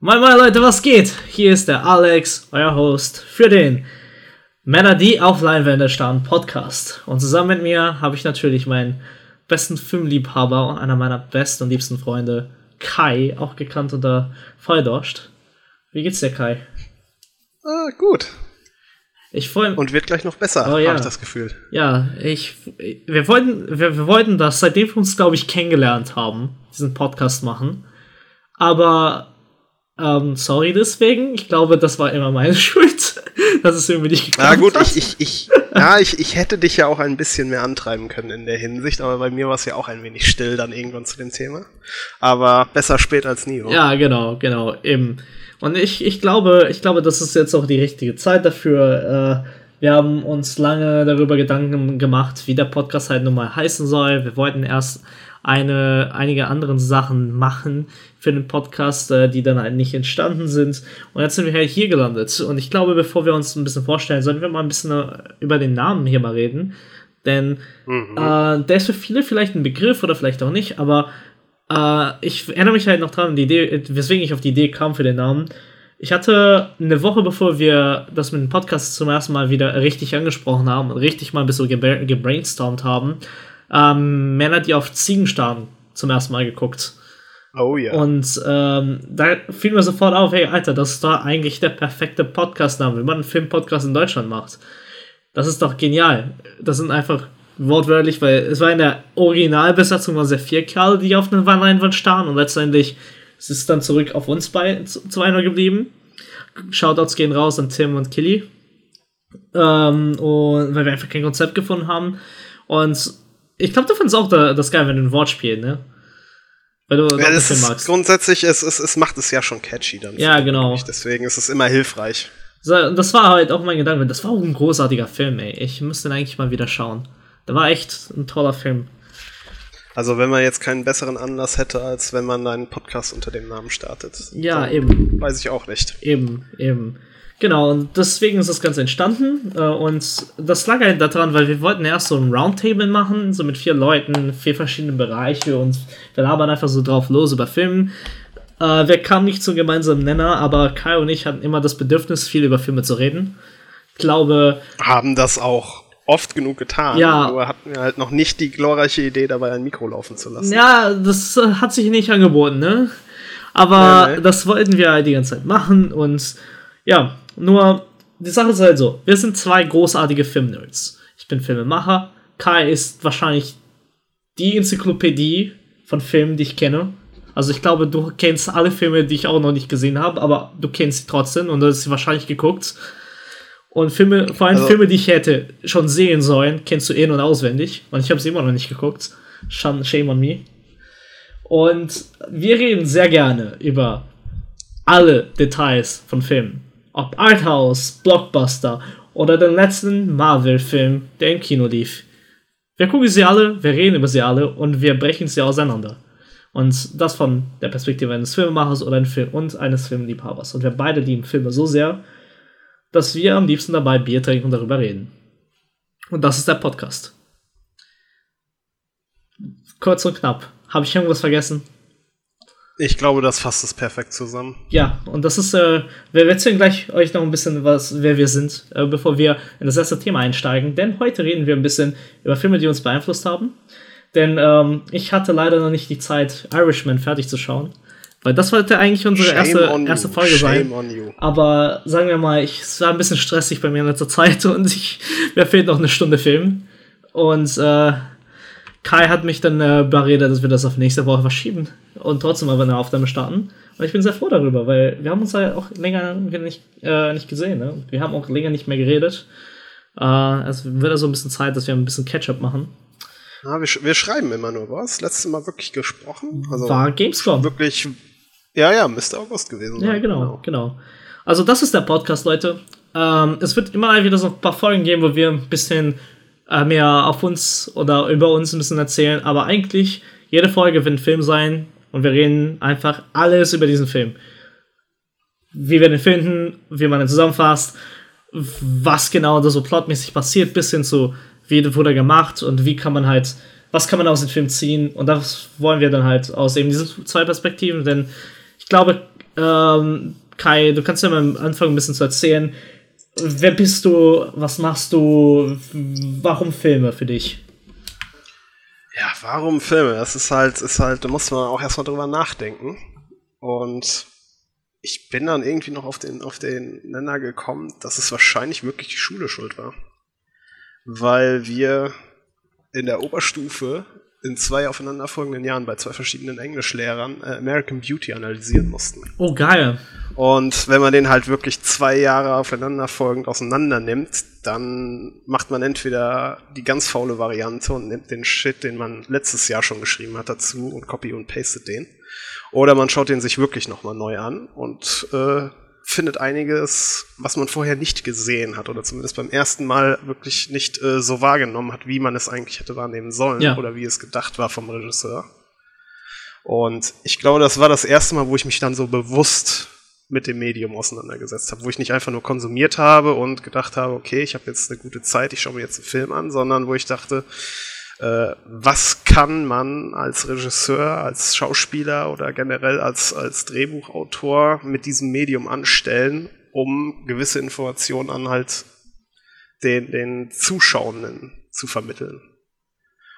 Moin moin Leute, was geht? Hier ist der Alex, euer Host für den Männer, die auf Leinwände starren Podcast. Und zusammen mit mir habe ich natürlich meinen besten Filmliebhaber und einer meiner besten und liebsten Freunde, Kai, auch gekannt unter Feuerdorst. Wie geht's dir, Kai? Ah, gut. Ich freue Und wird gleich noch besser, Oh, ja. habe ich das Gefühl. Ja, ich, wir wollten, wir, wir wollten das, seitdem wir uns, glaube ich, kennengelernt haben, diesen Podcast machen. Aber, ähm, sorry deswegen. Ich glaube, das war immer meine Schuld, dass es irgendwie nicht geklappt Ja gut, hat. ich, ich, ich, ja, ich, ich hätte dich ja auch ein bisschen mehr antreiben können in der Hinsicht, aber bei mir war es ja auch ein wenig still dann irgendwann zu dem Thema. Aber besser spät als nie, oder? Ja, genau, genau, eben. Und ich, ich glaube, ich glaube, das ist jetzt auch die richtige Zeit dafür. Äh, wir haben uns lange darüber Gedanken gemacht, wie der Podcast halt nun mal heißen soll. Wir wollten erst eine, einige andere Sachen machen für den Podcast, äh, die dann halt nicht entstanden sind. Und jetzt sind wir halt hier gelandet. Und ich glaube, bevor wir uns ein bisschen vorstellen, sollten wir mal ein bisschen äh, über den Namen hier mal reden. Denn äh, der ist für viele vielleicht ein Begriff oder vielleicht auch nicht, aber äh, ich erinnere mich halt noch dran, die Idee, weswegen ich auf die Idee kam für den Namen. Ich hatte eine Woche bevor wir das mit dem Podcast zum ersten Mal wieder richtig angesprochen haben und richtig mal ein bisschen gebra gebrainstormt haben, ähm, Männer, die auf Ziegen starren, zum ersten Mal geguckt. Oh ja. Und ähm, da fiel mir sofort auf, hey Alter, das ist doch eigentlich der perfekte Podcast-Name, wenn man einen Filmpodcast in Deutschland macht. Das ist doch genial. Das sind einfach wortwörtlich, weil es war in der Originalbesetzung waren sehr vier Kerle, die auf einer Leinwand starren und letztendlich ist es dann zurück auf uns bei einer geblieben. Shoutouts gehen raus an Tim und Killy. Ähm, und weil wir einfach kein Konzept gefunden haben. Und ich glaube, du findest auch da, das geil, wenn du ein Wortspiel, ne? Weil du ja, das ist magst. grundsätzlich, es, es, es macht es ja schon catchy dann. Ja, genau. finde ich. Deswegen ist es immer hilfreich. So, und das war halt auch mein Gedanke. Das war auch ein großartiger Film, ey. Ich müsste den eigentlich mal wieder schauen. Der war echt ein toller Film. Also wenn man jetzt keinen besseren Anlass hätte, als wenn man einen Podcast unter dem Namen startet. Ja, eben. Weiß ich auch nicht. Eben, eben. Genau, und deswegen ist das Ganze entstanden. Äh, und das lag halt daran, weil wir wollten erst so ein Roundtable machen, so mit vier Leuten, vier verschiedene Bereiche und wir labern einfach so drauf los über Filme. Äh, wir kamen nicht zum gemeinsamen Nenner, aber Kai und ich hatten immer das Bedürfnis, viel über Filme zu reden. Ich glaube, Haben das auch oft genug getan. Ja. Nur hatten wir halt noch nicht die glorreiche Idee, dabei ein Mikro laufen zu lassen. Ja, das äh, hat sich nicht angeboten, ne? Aber Ja, ne? das wollten wir halt die ganze Zeit machen und ja, nur die Sache ist halt so, wir sind zwei großartige Filmnerds. Ich bin Filmemacher, Kai ist wahrscheinlich die Enzyklopädie von Filmen, die ich kenne. Also ich glaube, du kennst alle Filme, die ich auch noch nicht gesehen habe, aber du kennst sie trotzdem und du hast sie wahrscheinlich geguckt. Und Filme, vor allem Also- Filme, die ich hätte schon sehen sollen, kennst du in- und auswendig. Und ich habe sie immer noch nicht geguckt. Shame shame on me. Und wir reden sehr gerne über alle Details von Filmen. Ob Arthouse, Blockbuster oder den letzten Marvel-Film, der im Kino lief. Wir gucken sie alle, wir reden über sie alle und wir brechen sie auseinander. Und das von der Perspektive eines Filmemachers oder ein Film und eines Filmliebhabers. Und wir beide lieben Filme so sehr, dass wir am liebsten dabei Bier trinken und darüber reden. Und das ist der Podcast. Kurz und knapp. Habe ich irgendwas vergessen? Ich glaube, das fasst es perfekt zusammen. Ja, und das ist, äh, wir erzählen gleich euch noch ein bisschen was, wer wir sind, äh, bevor wir in das erste Thema einsteigen. Denn heute reden wir ein bisschen über Filme, die uns beeinflusst haben. Denn ähm, ich hatte leider noch nicht die Zeit, Irishman fertig zu schauen. Weil das sollte eigentlich unsere erste, on erste you. Folge Shame sein. on you. Aber sagen wir mal, ich, es war ein bisschen stressig bei mir in letzter Zeit und ich, mir fehlt noch eine Stunde Film. Und äh, Kai hat mich dann äh, überredet, dass wir das auf nächste Woche verschieben und trotzdem aber eine Aufnahme starten. Und ich bin sehr froh darüber, weil wir haben uns ja auch länger nicht, äh, nicht gesehen. Ne? Wir haben auch länger nicht mehr geredet. Äh, es wird also ein bisschen Zeit, dass wir ein bisschen Catch-up machen. Ja, wir, sch- wir schreiben immer nur was. Das letzte Mal wirklich gesprochen. Also War Gamescom. wirklich. Ja, ja, müsste August gewesen sein. Ja, genau, genau. Also das ist der Podcast, Leute. Ähm, es wird immer wieder so ein paar Folgen geben, wo wir ein bisschen äh, mehr auf uns oder über uns ein bisschen erzählen. Aber eigentlich, jede Folge wird ein Film sein und wir reden einfach alles über diesen Film. Wie wir den finden, wie man den zusammenfasst, was genau da so plotmäßig passiert, bis hin zu, wie wurde er gemacht und wie kann man halt, was kann man aus dem Film ziehen. Und das wollen wir dann halt aus eben diesen zwei Perspektiven, denn ich glaube, ähm, Kai, du kannst ja mal am Anfang ein bisschen zu erzählen. Wer bist du? Was machst du? Warum Filme für dich? Ja, warum Filme? Das ist halt, ist halt, da muss man auch erstmal drüber nachdenken. Und ich bin dann irgendwie noch auf den, auf den Nenner gekommen, dass es wahrscheinlich wirklich die Schule schuld war. Weil wir in der Oberstufe in zwei aufeinanderfolgenden Jahren bei zwei verschiedenen Englischlehrern äh, American Beauty analysieren mussten. Oh, geil. Und wenn man den halt wirklich zwei Jahre aufeinanderfolgend auseinander nimmt, dann macht man entweder die ganz faule Variante und nimmt den Shit, den man letztes Jahr schon geschrieben hat, dazu und copy und pastet den. Oder man schaut den sich wirklich nochmal neu an und äh, findet einiges, was man vorher nicht gesehen hat oder zumindest beim ersten Mal wirklich nicht äh, so wahrgenommen hat, wie man es eigentlich hätte wahrnehmen sollen Ja. oder wie es gedacht war vom Regisseur. Und ich glaube, das war das erste Mal, wo ich mich dann so bewusst mit dem Medium auseinandergesetzt habe, wo ich nicht einfach nur konsumiert habe und gedacht habe, okay, ich habe jetzt eine gute Zeit, ich schaue mir jetzt einen Film an, sondern wo ich dachte, äh, was kann man als Regisseur, als Schauspieler oder generell als, als Drehbuchautor mit diesem Medium anstellen, um gewisse Informationen an halt den, den Zuschauenden zu vermitteln.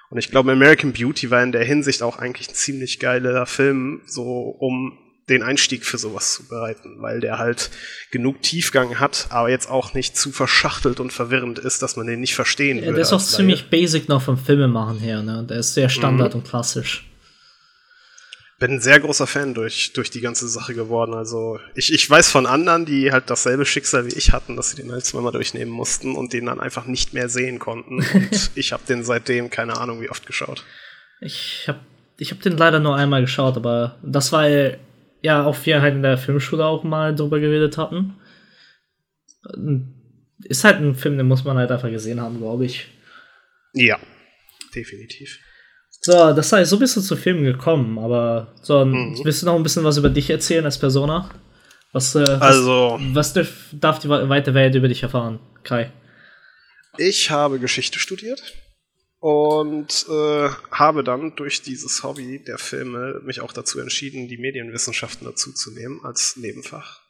Und ich glaube, American Beauty war in der Hinsicht auch eigentlich ein ziemlich geiler Film, so um den Einstieg für sowas zu bereiten, weil der halt genug Tiefgang hat, aber jetzt auch nicht zu verschachtelt und verwirrend ist, dass man den nicht verstehen Ja, würde. der ist auch ziemlich basic noch vom Filmemachen her, ne? Der ist sehr Standard und klassisch. bin ein sehr großer Fan durch, durch die ganze Sache geworden. Also ich, ich weiß von anderen, die halt dasselbe Schicksal wie ich hatten, dass sie den halt zweimal durchnehmen mussten und den dann einfach nicht mehr sehen konnten. Und ich habe den seitdem keine Ahnung wie oft geschaut. Ich hab, ich hab den leider nur einmal geschaut, aber das war ja auch wir halt in der Filmschule auch mal drüber geredet hatten. Ist halt ein Film, den muss man halt einfach gesehen haben, glaube ich. Ja, definitiv. So, das heißt, so bist du zu Filmen gekommen, aber so, Mhm. willst du noch ein bisschen was über dich erzählen als Persona? Was, äh, was, Also, was darf, darf die weite Welt über dich erfahren, Kai? ich habe Geschichte studiert und äh, habe dann durch dieses Hobby der Filme mich auch dazu entschieden, die Medienwissenschaften dazuzunehmen als Nebenfach.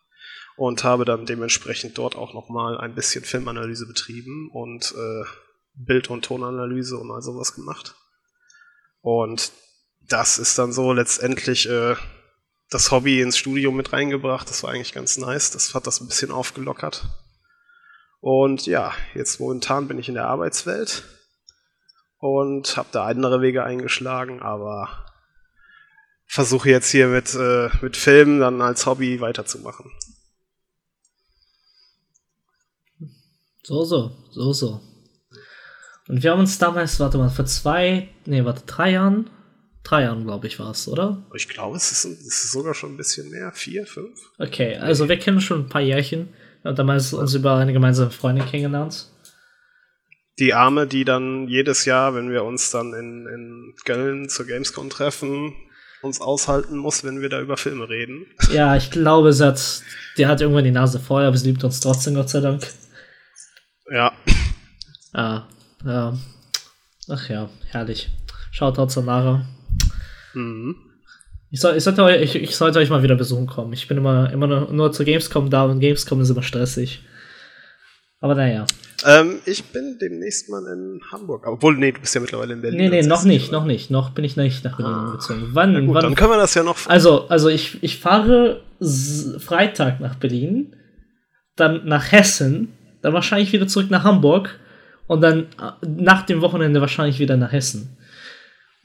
Und habe dann dementsprechend dort auch nochmal ein bisschen Filmanalyse betrieben und äh, Bild- und Tonanalyse und all sowas gemacht. Und das ist dann so letztendlich äh, das Hobby ins Studium mit reingebracht. Das war eigentlich ganz nice. Das hat das ein bisschen aufgelockert. Und ja, jetzt momentan bin ich in der Arbeitswelt und habe da andere Wege eingeschlagen, aber versuche jetzt hier mit, äh, mit Filmen dann als Hobby weiterzumachen. So, so, so, so. Und wir haben uns damals, warte mal, vor zwei, nee, warte, drei Jahren? Drei Jahren, glaube ich, war es, oder? Ich glaube, es ist, es ist sogar schon ein bisschen mehr. Vier, fünf? Okay, also wir kennen schon ein paar Jährchen. Wir haben damals uns über eine gemeinsame Freundin kennengelernt. Die Arme, die dann jedes Jahr, wenn wir uns dann in, in Köln zur Gamescom treffen, uns aushalten muss, wenn wir da über Filme reden. Ja, ich glaube, sie hat, die hat irgendwann die Nase voll, aber sie liebt uns trotzdem, Gott sei Dank. Ja, Ah, ja. Ach ja, herrlich. Schaut trotz Lara. mhm. Ich, soll, ich, sollte euch, ich, ich sollte euch mal wieder besuchen kommen. Ich bin immer, immer nur, nur zur Gamescom da und Gamescom ist immer stressig. Aber naja. ähm, ich bin demnächst mal in Hamburg. Obwohl, nee, du bist ja mittlerweile in Berlin. Nee, nee, noch nicht, noch nicht. Noch bin ich nicht nach Berlin Ah. gezogen. Wann? Gut, wann dann können wir das ja noch. also, also ich, ich fahre Freitag nach Berlin, dann nach Hessen, dann wahrscheinlich wieder zurück nach Hamburg und dann äh, nach dem Wochenende wahrscheinlich wieder nach Hessen.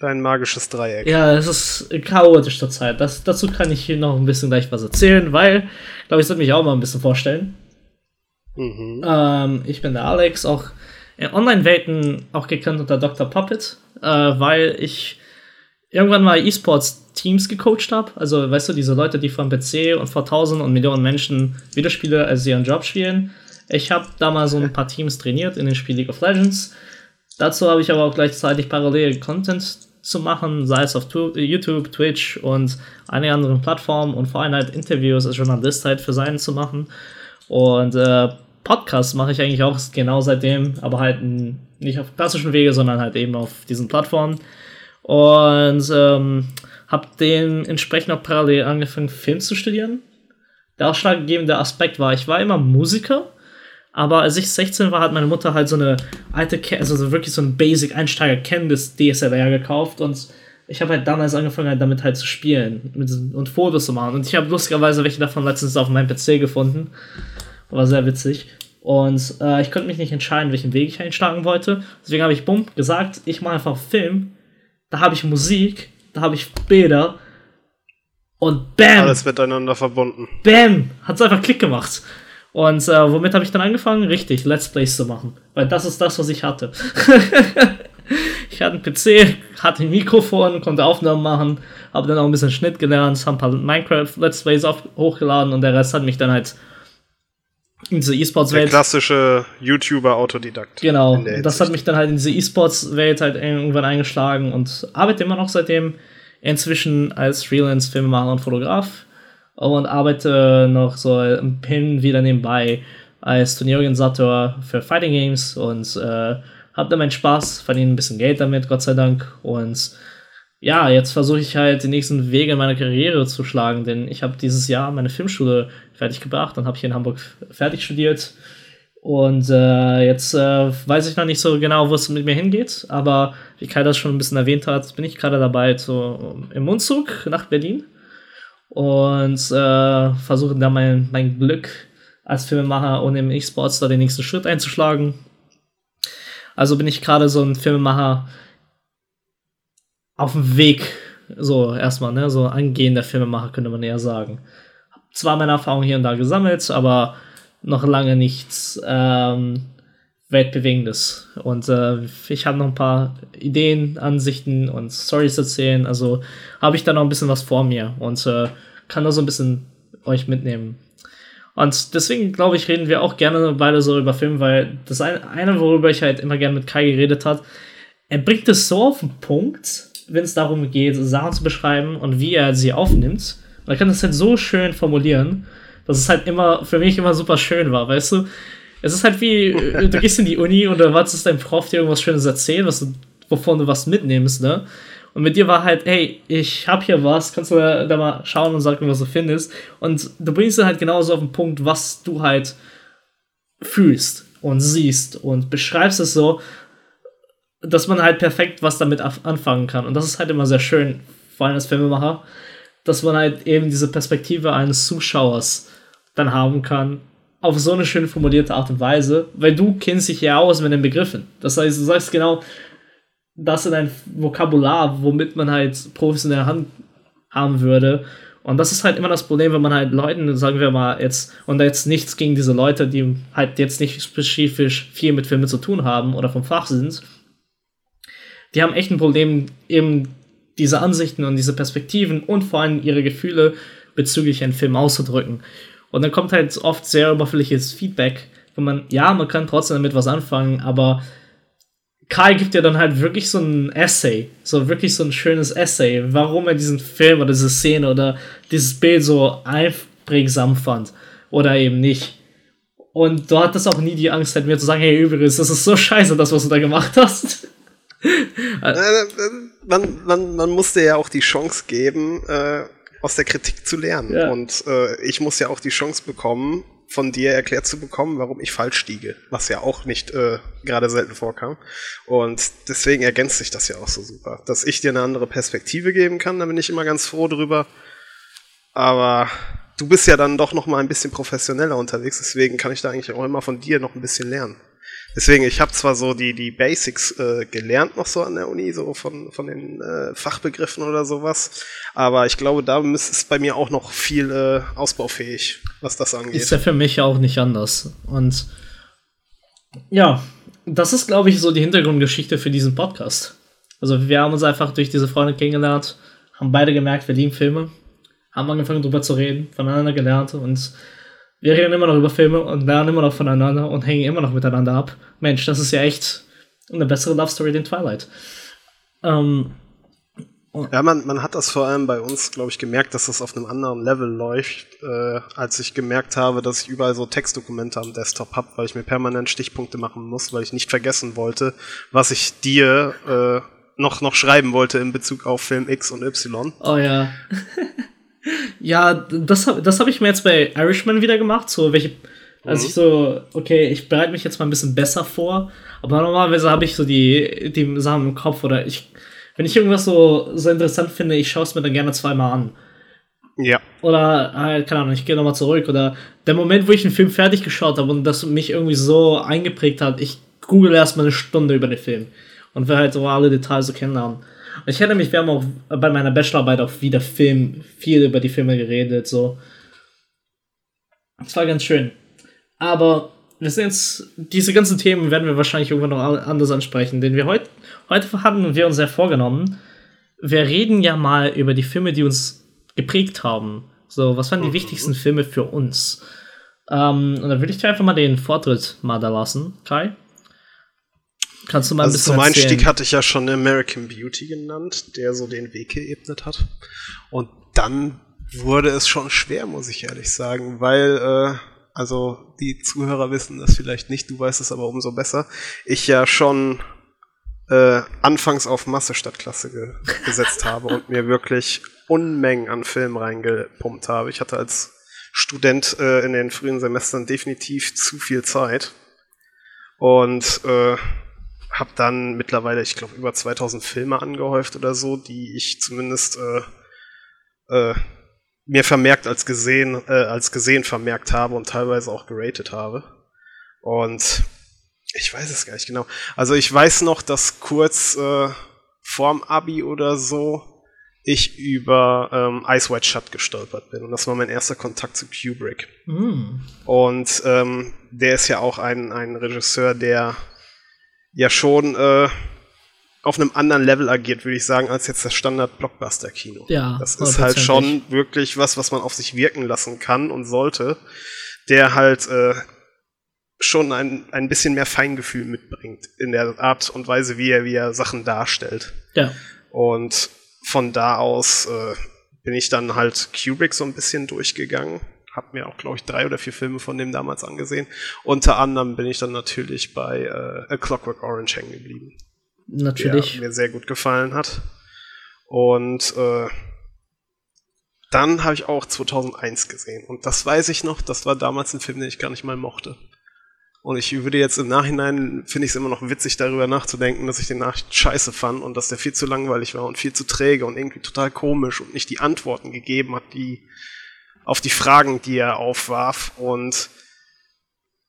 Dein magisches Dreieck. Ja, es ist chaotisch zur Zeit. Das, dazu kann ich hier noch ein bisschen gleich was erzählen, weil, glaube ich, sollte mich auch mal ein bisschen vorstellen. Mhm. Ähm, ich bin der Alex, auch in Online-Welten auch gekannt unter Dr. Puppet, äh, weil ich irgendwann mal E-Sports-Teams gecoacht habe. Also, weißt du, diese Leute, die vom PC und vor tausend und Millionen Menschen Videospiele als ihren Job spielen. Ich habe da mal so ein paar Teams trainiert in dem Spiel League of Legends. Dazu habe ich aber auch gleichzeitig parallel Content zu machen, sei es auf tu YouTube, Twitch und einigen anderen Plattformen und vor allem halt Interviews als Journalist halt für seinen zu machen. Und äh, Podcasts mache ich eigentlich auch genau seitdem, aber halt nicht auf klassischen Wege, sondern halt eben auf diesen Plattformen. Und ähm, habe dementsprechend auch parallel angefangen, Film zu studieren. der ausschlaggebende Aspekt war, ich war immer Musiker, aber als ich 16 war, hat meine Mutter halt so eine alte, also so wirklich so ein Basic-Einsteiger-Kenntnis DSLR gekauft und ich habe halt damals angefangen, halt damit halt zu spielen und Fotos zu machen. Und ich habe lustigerweise welche davon letztens auf meinem PC gefunden. War sehr witzig. Und äh, ich konnte mich nicht entscheiden, welchen Weg ich einschlagen wollte. Deswegen habe ich, bumm, gesagt, ich mache einfach Film. Da habe ich Musik, da habe ich Bilder. Und bam! Alles miteinander verbunden. Bam! Hat es einfach Klick gemacht. Und äh, womit habe ich dann angefangen? Richtig, Let's Plays zu machen. Weil das ist das, was ich hatte. ich hatte einen PC, hatte ein Mikrofon, konnte Aufnahmen machen, habe dann auch ein bisschen Schnitt gelernt, habe ein paar Minecraft Let's Plays hochgeladen und der Rest hat mich dann halt in diese E-Sports-Welt. Der klassische YouTuber-Autodidakt. Genau, das hat mich dann halt in diese E-Sports-Welt halt irgendwann eingeschlagen und arbeite immer noch seitdem inzwischen als Freelance-Filmemacher und Fotograf und arbeite noch so ein Pin wieder nebenbei als Turnierorganisator für Fighting Games und äh, habe da meinen Spaß, verdiene ein bisschen Geld damit, Gott sei Dank. Und ja, jetzt versuche ich halt die nächsten Wege in meiner Karriere zu schlagen, denn ich habe dieses Jahr meine Filmschule fertig gebracht und habe hier in Hamburg fertig studiert. Und äh, jetzt äh, weiß ich noch nicht so genau, wo es mit mir hingeht, aber wie Kai das schon ein bisschen erwähnt hat, bin ich gerade dabei so im Umzug nach Berlin und äh, versuche da mein, mein Glück als Filmemacher und im E-Sports da den nächsten Schritt einzuschlagen. Also bin ich gerade so ein Filmemacher auf dem Weg, so erstmal, ne, so angehender Filmemacher könnte man eher sagen. Hab zwar meine Erfahrungen hier und da gesammelt, aber noch lange nichts ähm, Weltbewegendes. Und äh, ich habe noch ein paar Ideen, Ansichten und Stories erzählen. Also habe ich da noch ein bisschen was vor mir und äh, kann da so ein bisschen euch mitnehmen. Und deswegen, glaube ich, reden wir auch gerne beide so über Filme, weil das eine, worüber ich halt immer gerne mit Kai geredet hat, er bringt es so auf den Punkt, wenn es darum geht, Sachen zu beschreiben und wie er sie aufnimmt. Und er kann das halt so schön formulieren, dass es halt immer, für mich immer super schön war, weißt du? Es ist halt wie, du gehst in die Uni und erwartest dein Prof dir irgendwas Schönes erzählen, was du, wovon du was mitnimmst, ne? Und mit dir war halt, hey, ich hab hier was, kannst du da mal schauen und sagen, was du findest. Und du bringst dann halt genauso auf den Punkt, was du halt fühlst und siehst und beschreibst es so, dass man halt perfekt was damit anfangen kann. Und das ist halt immer sehr schön, vor allem als Filmemacher, dass man halt eben diese Perspektive eines Zuschauers dann haben kann, auf so eine schön formulierte Art und Weise, weil du kennst dich ja aus mit den Begriffen. Das heißt, du sagst genau, das in ein Vokabular, womit man halt Profis in der Hand haben würde. Und das ist halt immer das Problem, wenn man halt Leuten, sagen wir mal jetzt, und jetzt nichts gegen diese Leute, die halt jetzt nicht spezifisch viel mit Filmen zu tun haben oder vom Fach sind, die haben echt ein Problem, eben diese Ansichten und diese Perspektiven und vor allem ihre Gefühle bezüglich einem Film auszudrücken. Und dann kommt halt oft sehr oberflächliches Feedback, wo man, ja, man kann trotzdem damit was anfangen, aber Kai gibt ja dann halt wirklich so ein Essay, so wirklich so ein schönes Essay, warum er diesen Film oder diese Szene oder dieses Bild so einprägsam fand oder eben nicht. Und du hattest auch nie die Angst, halt mir zu sagen, hey, übrigens, das ist so scheiße, das, was du da gemacht hast. Äh, äh, man, man, man musste ja auch die Chance geben, äh, aus der Kritik zu lernen. Ja. Und äh, ich muss ja auch die Chance bekommen, von dir erklärt zu bekommen, warum ich falsch stiege, was ja auch nicht äh, gerade selten vorkam. Und deswegen ergänzt sich das ja auch so super. Dass ich dir eine andere Perspektive geben kann, da bin ich immer ganz froh drüber. Aber du bist ja dann doch noch mal ein bisschen professioneller unterwegs, deswegen kann ich da eigentlich auch immer von dir noch ein bisschen lernen. Deswegen, ich habe zwar so die, die Basics äh, gelernt noch so an der Uni, so von, von den äh, Fachbegriffen oder sowas, aber ich glaube, da ist es bei mir auch noch viel äh, ausbaufähig, was das angeht. Ist ja für mich auch nicht anders. Und ja, das ist, glaube ich, so die Hintergrundgeschichte für diesen Podcast. Also wir haben uns einfach durch diese Freunde kennengelernt, haben beide gemerkt, wir lieben Filme, haben angefangen drüber zu reden, voneinander gelernt und wir reden immer noch über Filme und lernen immer noch voneinander und hängen immer noch miteinander ab. Mensch, das ist ja echt eine bessere Love Story denn Twilight. Ähm, ja, man, man hat das vor allem bei uns, glaube ich, gemerkt, dass das auf einem anderen Level läuft, äh, als ich gemerkt habe, dass ich überall so Textdokumente am Desktop habe, weil ich mir permanent Stichpunkte machen muss, weil ich nicht vergessen wollte, was ich dir äh, noch, noch schreiben wollte in Bezug auf Film X und Y. Oh ja. Ja, das, das habe ich mir jetzt bei Irishman wieder gemacht. So, welche, als mhm. ich so, okay, ich bereite mich jetzt mal ein bisschen besser vor. Aber normalerweise habe ich so die, die Sachen im Kopf oder ich, wenn ich irgendwas so, so interessant finde, ich schaue es mir dann gerne zweimal an. Ja. Oder halt, keine Ahnung, ich gehe nochmal zurück. Oder der Moment, wo ich einen Film fertig geschaut habe und das mich irgendwie so eingeprägt hat, ich google erstmal eine Stunde über den Film und will halt so alle Details so kennenlernen. Und ich erinnere mich, wir haben auch bei meiner Bachelorarbeit auch wieder Film, viel über die Filme geredet, so. Das war ganz schön. Aber wir sind jetzt, diese ganzen Themen werden wir wahrscheinlich irgendwann noch anders ansprechen, denn wir heute, heute hatten wir uns ja vorgenommen, wir reden ja mal über die Filme, die uns geprägt haben. So, was waren die mhm. wichtigsten Filme für uns? Ähm, und dann würde ich dir einfach mal den Vortritt mal da lassen, Kai. Kannst du mal ein also bisschen Zum erzählen? Einstieg hatte ich ja schon American Beauty genannt, der so den Weg geebnet hat. Und dann wurde es schon schwer, muss ich ehrlich sagen, weil, äh, also die Zuhörer wissen das vielleicht nicht, du weißt es aber umso besser, ich ja schon äh, anfangs auf Masse statt Klasse ge gesetzt habe und mir wirklich Unmengen an Filmen reingepumpt habe. Ich hatte als Student äh, in den frühen Semestern definitiv zu viel Zeit und äh, habe dann mittlerweile, ich glaube, über 2000 Filme angehäuft oder so, die ich zumindest äh, äh, mir vermerkt als gesehen, äh, als gesehen vermerkt habe und teilweise auch geratet habe. Und ich weiß es gar nicht genau. Also ich weiß noch, dass kurz äh, vorm Abi oder so ich über ähm, Ice White Shut gestolpert bin. Und das war mein erster Kontakt zu Kubrick. Mm. Und ähm, der ist ja auch ein, ein Regisseur, der ja schon äh, auf einem anderen Level agiert, würde ich sagen, als jetzt das Standard-Blockbuster-Kino. Ja, das ist halt schon wirklich was, was man auf sich wirken lassen kann und sollte, der halt äh, schon ein, ein bisschen mehr Feingefühl mitbringt in der Art und Weise, wie er, wie er Sachen darstellt. Ja. Und von da aus äh, bin ich dann halt Kubrick so ein bisschen durchgegangen. Hab mir auch, glaube ich, drei oder vier Filme von dem damals angesehen. Unter anderem bin ich dann natürlich bei äh, A Clockwork Orange hängen geblieben. Natürlich. Der mir sehr gut gefallen hat. Und äh, dann habe ich auch 2001 gesehen. Und das weiß ich noch, das war damals ein Film, den ich gar nicht mal mochte. Und ich würde jetzt im Nachhinein, finde ich es immer noch witzig, darüber nachzudenken, dass ich den Nachricht scheiße fand und dass der viel zu langweilig war und viel zu träge und irgendwie total komisch und nicht die Antworten gegeben hat, die auf die Fragen, die er aufwarf. Und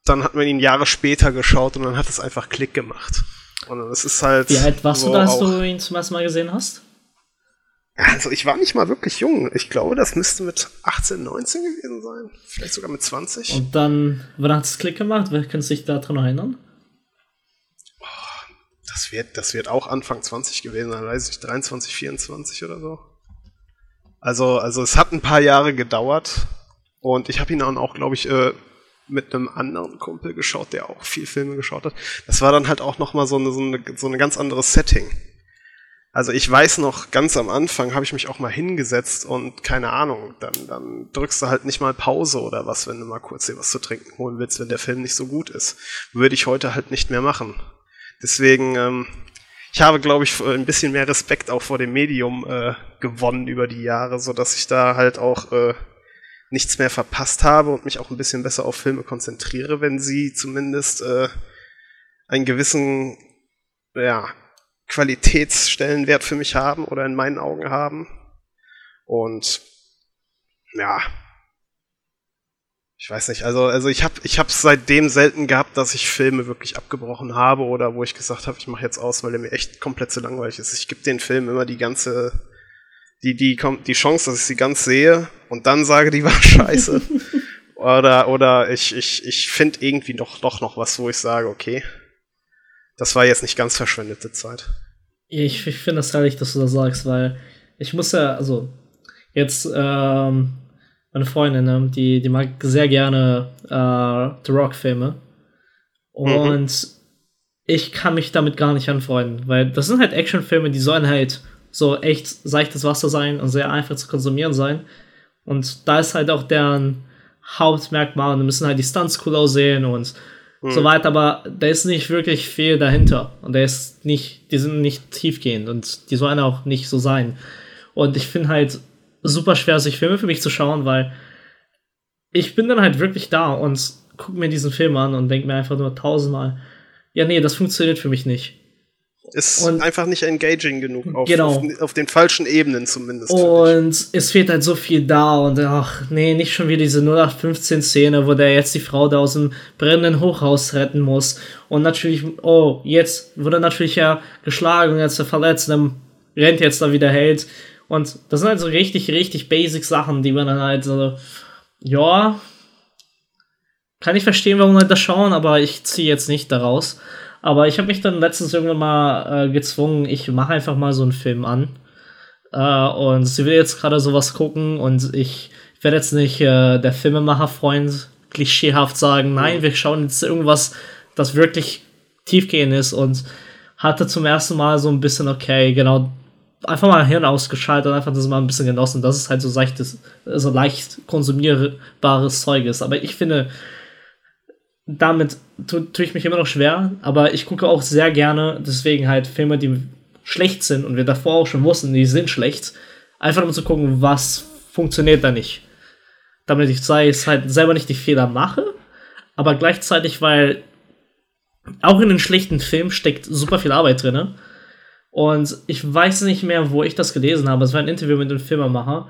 dann hat man ihn Jahre später geschaut und dann hat es einfach Klick gemacht. Und es ist halt. Wie alt warst so du da, als du ihn zum ersten Mal gesehen hast? Also ich war nicht mal wirklich jung. Ich glaube, das müsste mit 18, 19 gewesen sein. Vielleicht sogar mit 20. Und dann, wann hat es Klick gemacht? Wer kann sich daran noch erinnern? das wird, das wird auch Anfang 20 gewesen sein, weiß ich, 23, 24 oder so. Also, also es hat ein paar Jahre gedauert und ich habe ihn dann auch, glaube ich, äh, mit einem anderen Kumpel geschaut, der auch viel Filme geschaut hat. Das war dann halt auch nochmal so eine, so, eine, so eine ganz anderes Setting. Also ich weiß noch, ganz am Anfang habe ich mich auch mal hingesetzt und keine Ahnung, dann, dann drückst du halt nicht mal Pause oder was, wenn du mal kurz dir was zu trinken holen willst, wenn der Film nicht so gut ist. Würde ich heute halt nicht mehr machen. Deswegen, ähm, ich habe, glaube ich, ein bisschen mehr Respekt auch vor dem Medium äh, gewonnen über die Jahre, so dass ich da halt auch äh, nichts mehr verpasst habe und mich auch ein bisschen besser auf Filme konzentriere, wenn sie zumindest äh, einen gewissen, ja, Qualitätsstellenwert für mich haben oder in meinen Augen haben. Und ja, ich weiß nicht, also, also ich habe ich hab seitdem selten gehabt, dass ich Filme wirklich abgebrochen habe oder wo ich gesagt habe, ich mache jetzt aus, weil der mir echt komplett zu langweilig ist. Ich gebe den Film immer die ganze, die, die, die Chance, dass ich sie ganz sehe und dann sage, die war scheiße. oder, oder ich, ich, ich finde irgendwie doch, doch noch was, wo ich sage, okay, das war jetzt nicht ganz verschwendete Zeit. Ich, ich finde das herrlich, dass du das sagst, weil ich muss ja, also jetzt ähm, meine Freundin, ne, die, die mag sehr gerne äh, The Rock-Filme. Und mhm. ich kann mich damit gar nicht anfreunden, weil das sind halt Actionfilme, die sollen halt so echt seichtes Wasser sein und sehr einfach zu konsumieren sein. Und da ist halt auch deren Hauptmerkmal, und wir müssen halt die Stunts cool aussehen und mhm. so weiter, aber da ist nicht wirklich viel dahinter. Und der ist nicht, die sind nicht tiefgehend und die sollen auch nicht so sein. Und ich finde halt, super schwer, sich Filme für mich zu schauen, weil ich bin dann halt wirklich da und gucke mir diesen Film an und denke mir einfach nur tausendmal, ja, nee, das funktioniert für mich nicht. Ist und einfach nicht engaging genug, auf, genau. auf, auf, den falschen Ebenen zumindest. Und es fehlt halt so viel da und ach, nee, nicht schon wieder diese 0815-Szene, wo der jetzt die Frau da aus dem brennenden Hochhaus retten muss. Und natürlich, oh, jetzt wurde natürlich ja geschlagen und jetzt verletzt, dann rennt jetzt da wieder Held. Und das sind halt so richtig, richtig basic Sachen, die man dann halt so, ja, kann ich verstehen, warum Leute das schauen, aber ich ziehe jetzt nicht daraus. Aber ich habe mich dann letztens irgendwann mal äh, gezwungen, ich mache einfach mal so einen Film an. Äh, und sie will jetzt gerade sowas gucken und ich werde jetzt nicht äh, der Filmemacher-Freund klischeehaft sagen, nein, wir schauen jetzt irgendwas, das wirklich tiefgehend ist und hatte zum ersten Mal so ein bisschen, okay, genau, einfach mal Hirn ausgeschaltet und einfach das mal ein bisschen genossen, dass es halt so seichtes, so leicht konsumierbares Zeug ist. Aber ich finde, damit tue tu ich mich immer noch schwer, aber ich gucke auch sehr gerne, deswegen halt Filme, die schlecht sind und wir davor auch schon wussten, die sind schlecht, einfach um zu gucken, was funktioniert da nicht. Damit ich sei es halt selber nicht die Fehler mache, aber gleichzeitig, weil auch in den schlechten Filmen steckt super viel Arbeit drin. Und ich weiß nicht mehr, wo ich das gelesen habe. Es war ein Interview mit einem Filmemacher,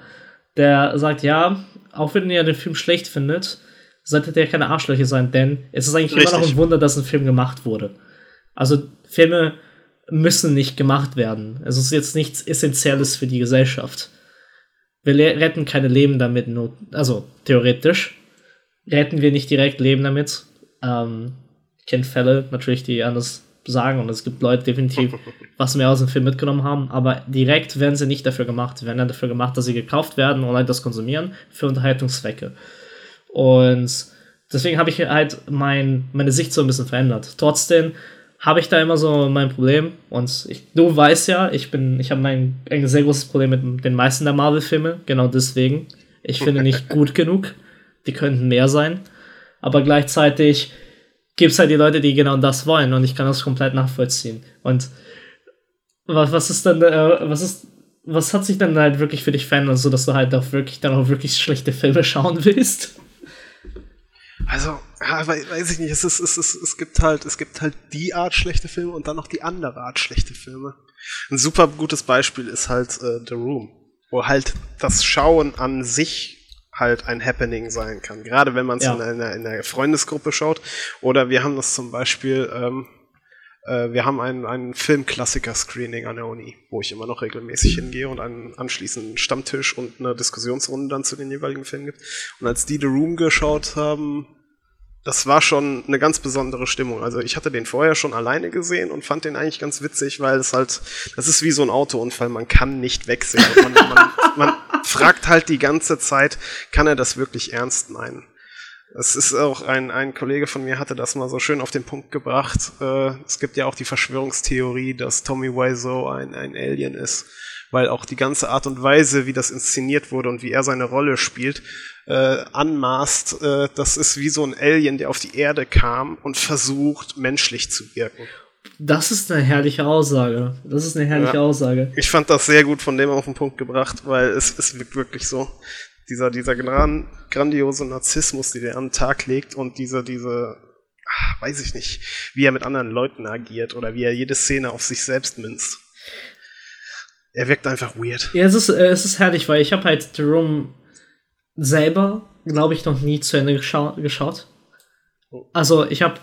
der sagt, ja, auch wenn ihr den Film schlecht findet, solltet ihr keine Arschlöcher sein, denn es ist eigentlich Richtig. immer noch ein Wunder, dass ein Film gemacht wurde. Also Filme müssen nicht gemacht werden. Es ist jetzt nichts Essentielles für die Gesellschaft. Wir retten keine Leben damit, nur, also theoretisch retten wir nicht direkt Leben damit. Ähm, ich kenne Fälle natürlich, die anders sagen und es gibt Leute definitiv, was mehr aus dem Film mitgenommen haben, aber direkt werden sie nicht dafür gemacht, werden dann dafür gemacht, dass sie gekauft werden und halt das konsumieren für Unterhaltungszwecke. Und deswegen habe ich halt mein, meine Sicht so ein bisschen verändert. Trotzdem habe ich da immer so mein Problem. Und ich, du weißt ja, ich bin, ich habe mein ein sehr großes Problem mit den meisten der Marvel-Filme. Genau deswegen. Ich finde nicht gut genug. Die könnten mehr sein. Aber gleichzeitig gibt es halt die Leute, die genau das wollen. Und ich kann das komplett nachvollziehen. Und was, was ist dann, äh, was ist, was hat sich dann halt wirklich für dich verändert, so dass du halt auch wirklich dann auch wirklich schlechte Filme schauen willst? Also, ja, weiß ich nicht, es, ist, es, ist, es gibt halt, es gibt halt die Art schlechte Filme und dann noch die andere Art schlechte Filme. Ein super gutes Beispiel ist halt äh, The Room, wo halt das Schauen an sich halt ein Happening sein kann. Gerade wenn man es ja. in, einer, in einer Freundesgruppe schaut. Oder wir haben das zum Beispiel, ähm, äh, wir haben ein, ein Filmklassiker-Screening an der Uni, wo ich immer noch regelmäßig hingehe und einen anschließenden Stammtisch und eine Diskussionsrunde dann zu den jeweiligen Filmen gibt. Und als die The Room geschaut haben, das war schon eine ganz besondere Stimmung. Also ich hatte den vorher schon alleine gesehen und fand den eigentlich ganz witzig, weil es halt, das ist wie so ein Autounfall, man kann nicht wegsehen. Man, man, man fragt halt die ganze Zeit, kann er das wirklich ernst meinen? Es ist auch ein, ein Kollege von mir hatte das mal so schön auf den Punkt gebracht. Äh, es gibt ja auch die Verschwörungstheorie, dass Tommy Wiseau ein, ein Alien ist, weil auch die ganze Art und Weise, wie das inszeniert wurde und wie er seine Rolle spielt, äh, anmaßt, äh, das ist wie so ein Alien, der auf die Erde kam und versucht, menschlich zu wirken. Das ist eine herrliche Aussage. Das ist eine herrliche ja. Aussage. Ich fand das sehr gut von dem auf den Punkt gebracht, weil es, es wirkt wirklich so. Dieser, dieser gran, grandiose Narzissmus, die der an den Tag legt und diese, diese, ach, weiß ich nicht, wie er mit anderen Leuten agiert oder wie er jede Szene auf sich selbst münzt. Er wirkt einfach weird. Ja, es ist, äh, es ist herrlich, weil ich habe halt Jerome selber, glaube ich, noch nie zu Ende gescha geschaut. Also ich habe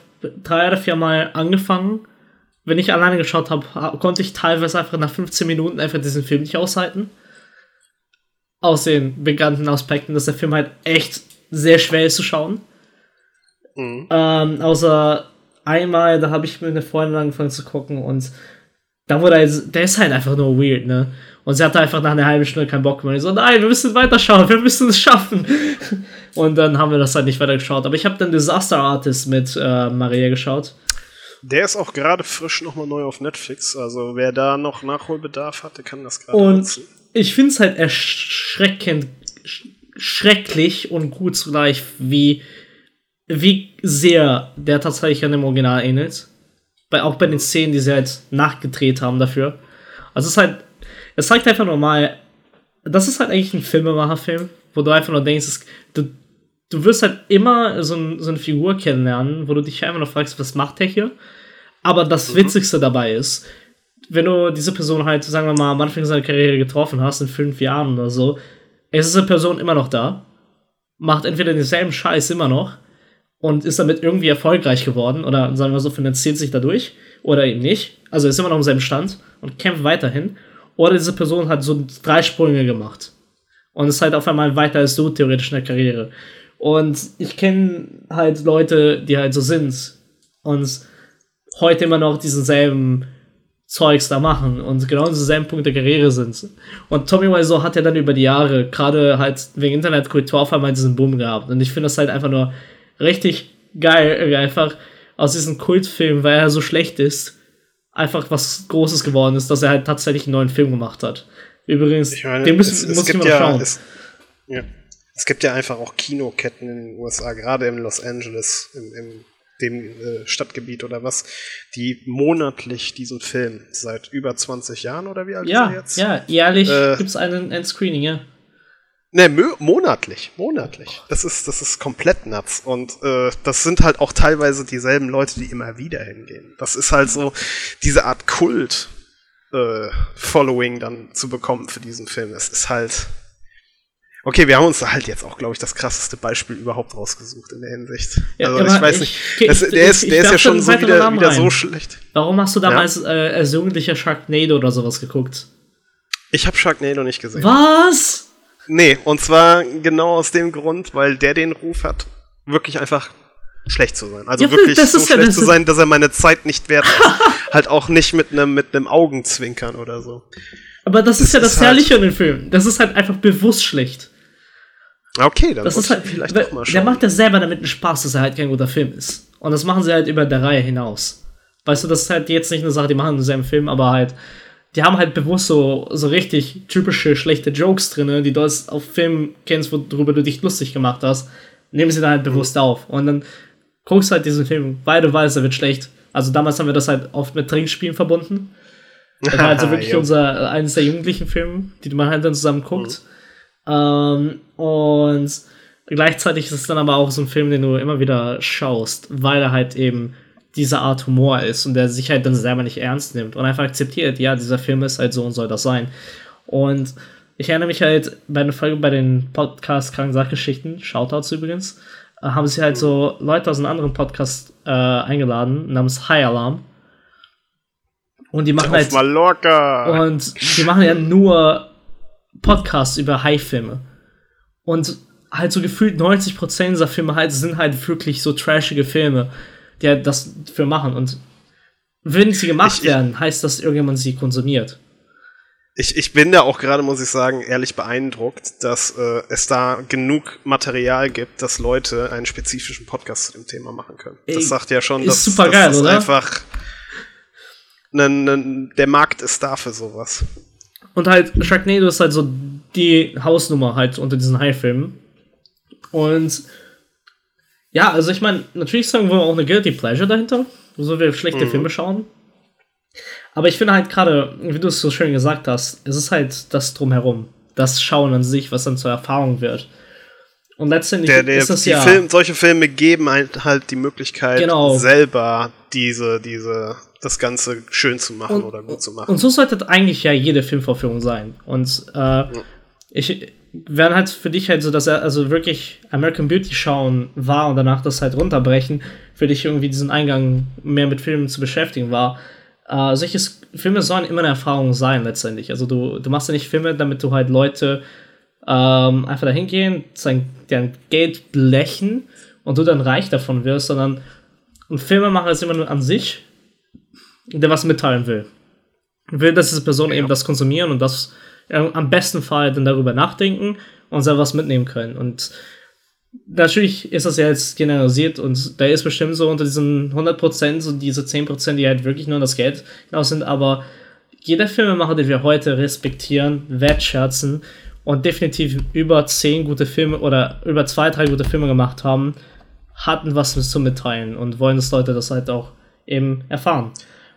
drei oder vier Mal angefangen. Wenn ich alleine geschaut habe, konnte ich teilweise einfach nach 15 Minuten einfach diesen Film nicht aushalten. Aus den bekannten Aspekten, dass der Film halt echt sehr schwer ist zu schauen. Mhm. Ähm, außer einmal, da habe ich mit einer Freundin angefangen zu gucken und da wurde er, der ist halt einfach nur weird, ne? Und sie hatte einfach nach einer halben Stunde keinen Bock mehr. Ich so, nein, wir müssen weiterschauen, wir müssen es schaffen. Und dann haben wir das halt nicht weiter geschaut. Aber ich habe dann Disaster Artist mit äh, Maria geschaut. Der ist auch gerade frisch nochmal neu auf Netflix. Also wer da noch Nachholbedarf hat, der kann das gerade Und nutzen. ich finde es halt erschreckend, schrecklich und gut zugleich, wie, wie sehr der tatsächlich an dem Original ähnelt. Bei, auch bei den Szenen, die sie halt nachgedreht haben dafür. Also es ist halt es zeigt einfach nur mal, das ist halt eigentlich ein Filmemacherfilm, wo du einfach nur denkst, es, du, du wirst halt immer so, ein, so eine Figur kennenlernen, wo du dich einfach nur fragst, was macht der hier? Aber das mhm. Witzigste dabei ist, wenn du diese Person halt, sagen wir mal, am Anfang seiner Karriere getroffen hast, in fünf Jahren oder so, ist diese Person immer noch da, macht entweder denselben Scheiß immer noch und ist damit irgendwie erfolgreich geworden oder sagen wir so, finanziert sich dadurch oder eben nicht, also ist immer noch im selben Stand und kämpft weiterhin, oder diese Person hat so drei Sprünge gemacht und ist halt auf einmal weiter als du theoretisch in der Karriere. Und ich kenne halt Leute, die halt so sind und heute immer noch diesen selben Zeugs da machen und genau dieselben Punkt der Karriere sind. Und Tommy Wiseau hat ja dann über die Jahre, gerade halt wegen Internetkultur, auf einmal diesen Boom gehabt. Und ich finde das halt einfach nur richtig geil, einfach aus diesem Kultfilm, weil er so schlecht ist, einfach was Großes geworden ist, dass er halt tatsächlich einen neuen Film gemacht hat. Übrigens, meine, den müssen, es, es muss ich mal ja, schauen. Es, ja. es gibt ja einfach auch Kinoketten in den USA, gerade im Los Angeles, im, im dem äh, Stadtgebiet oder was, die monatlich diesen Film seit über 20 Jahren oder wie alt ja, ist er jetzt? Ja, jährlich äh, gibt es einen, ein Screening, ja. Ne, monatlich, monatlich. Das ist, das ist komplett nuts. Und äh, das sind halt auch teilweise dieselben Leute, die immer wieder hingehen. Das ist halt so diese Art Kult äh, Following dann zu bekommen für diesen Film. Es ist halt. Okay, wir haben uns da halt jetzt auch, glaube ich, das krasseste Beispiel überhaupt rausgesucht in der Hinsicht. Ja, also ich weiß nicht, ich, das, der ist, der ist ja schon so wieder, wieder so schlecht. Warum hast du damals ja? äh, als Jugendlicher Sharknado oder sowas geguckt? Ich habe Sharknado nicht gesehen. Was? Nee, und zwar genau aus dem Grund, weil der den Ruf hat, wirklich einfach schlecht zu sein. Also ja, wirklich so schlecht ja, zu sein, dass er meine Zeit nicht wert ist. halt auch nicht mit einem mit Augenzwinkern oder so. Aber das, das ist ja das ist halt Herrliche halt an dem Film. Das ist halt einfach bewusst schlecht. Okay, dann das ist halt, vielleicht doch mal schauen. Der macht ja selber damit einen Spaß, dass er halt kein guter Film ist. Und das machen sie halt über der Reihe hinaus. Weißt du, das ist halt jetzt nicht eine Sache, die machen denselben Film, aber halt die haben halt bewusst so, so richtig typische schlechte Jokes drin, die du auf Filmen kennst, worüber du dich lustig gemacht hast, nehmen sie dann halt bewusst mhm. auf. Und dann guckst du halt diesen Film, weil du weißt, er wird schlecht. Also damals haben wir das halt oft mit Trinkspielen verbunden. Das war halt so wirklich unser, eines der jugendlichen Filme, die man halt dann zusammen guckt. Mhm. Ähm, und gleichzeitig ist es dann aber auch so ein Film, den du immer wieder schaust, weil er halt eben diese Art Humor ist und der sich halt dann selber nicht ernst nimmt und einfach akzeptiert, ja, dieser Film ist halt so und soll das sein. Und ich erinnere mich halt bei einer Folge bei den Podcast Kranken Sachgeschichten, Shoutouts übrigens, äh, haben sie halt so Leute aus einem anderen Podcast äh, eingeladen, namens High Alarm. Und die machen halt. Mallorca. Und die machen ja nur Podcasts über High-Filme. Und halt so gefühlt 90% dieser Filme halt sind halt wirklich so trashige Filme der das für machen. Und wenn sie gemacht ich, werden, heißt das, irgendjemand sie konsumiert. Ich, ich bin da auch gerade, muss ich sagen, ehrlich beeindruckt, dass äh, es da genug Material gibt, dass Leute einen spezifischen Podcast zu dem Thema machen können. Das Ey, sagt ja schon, dass, super geil, das oder? einfach ne, ne, der Markt ist da für sowas. Und halt, Sharknado ist halt so die Hausnummer halt unter diesen High-Filmen. Und ja, also ich meine, natürlich sagen wir auch eine Guilty Pleasure dahinter, so wir schlechte mhm. Filme schauen. Aber ich finde halt gerade, wie du es so schön gesagt hast, es ist halt das Drumherum, das Schauen an sich, was dann zur Erfahrung wird. Und letztendlich der, der, ist das ja. Film, solche Filme geben halt die Möglichkeit, genau. selber diese, diese, das Ganze schön zu machen und, oder gut zu machen. Und so sollte eigentlich ja jede Filmvorführung sein. Und äh, ja. ich, wären halt für dich halt so, dass er also wirklich American Beauty schauen war und danach das halt runterbrechen, für dich irgendwie diesen Eingang mehr mit Filmen zu beschäftigen war. Äh, solche Filme sollen immer eine Erfahrung sein, letztendlich. Also du, du machst ja nicht Filme, damit du halt Leute ähm, einfach dahin gehen, sein, deren Geld blechen und du dann reich davon wirst, sondern ein Filmemacher ist immer nur an sich, der was mitteilen will. Will, dass diese Person ja. eben das konsumieren und das am besten Fall dann darüber nachdenken und selber was mitnehmen können. Und natürlich ist das ja jetzt generalisiert und da ist bestimmt so unter diesen 100% so diese 10%, die halt wirklich nur das Geld hinaus sind, aber jeder Filmemacher, den wir heute respektieren, wertschätzen und definitiv über 10 gute Filme oder über 2, 3 gute Filme gemacht haben, hatten was zu mitteilen und wollen, dass Leute das halt auch eben erfahren.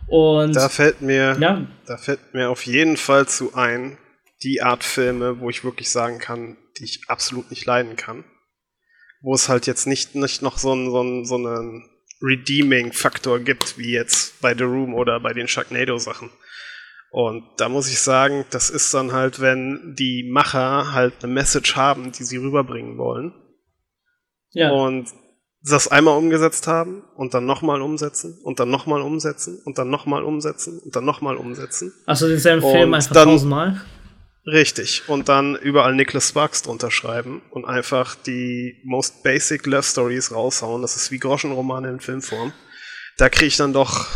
Und da fällt mir, ja, da fällt mir auf jeden Fall zu ein, die Art Filme, wo ich wirklich sagen kann, die ich absolut nicht leiden kann. Wo es halt jetzt nicht, nicht noch so, ein, so, ein, so einen Redeeming-Faktor gibt, wie jetzt bei The Room oder bei den Sharknado-Sachen. Und da muss ich sagen, das ist dann halt, wenn die Macher halt eine Message haben, die sie rüberbringen wollen. Ja. Und das einmal umgesetzt haben und dann nochmal umsetzen und dann nochmal umsetzen und dann nochmal umsetzen und dann nochmal umsetzen. Also denselben Film einfach tausendmal? Richtig. Und dann überall Nicholas Sparks drunter schreiben und einfach die most basic Love Stories raushauen. Das ist wie Groschenromane in Filmform. Da kriege ich dann doch.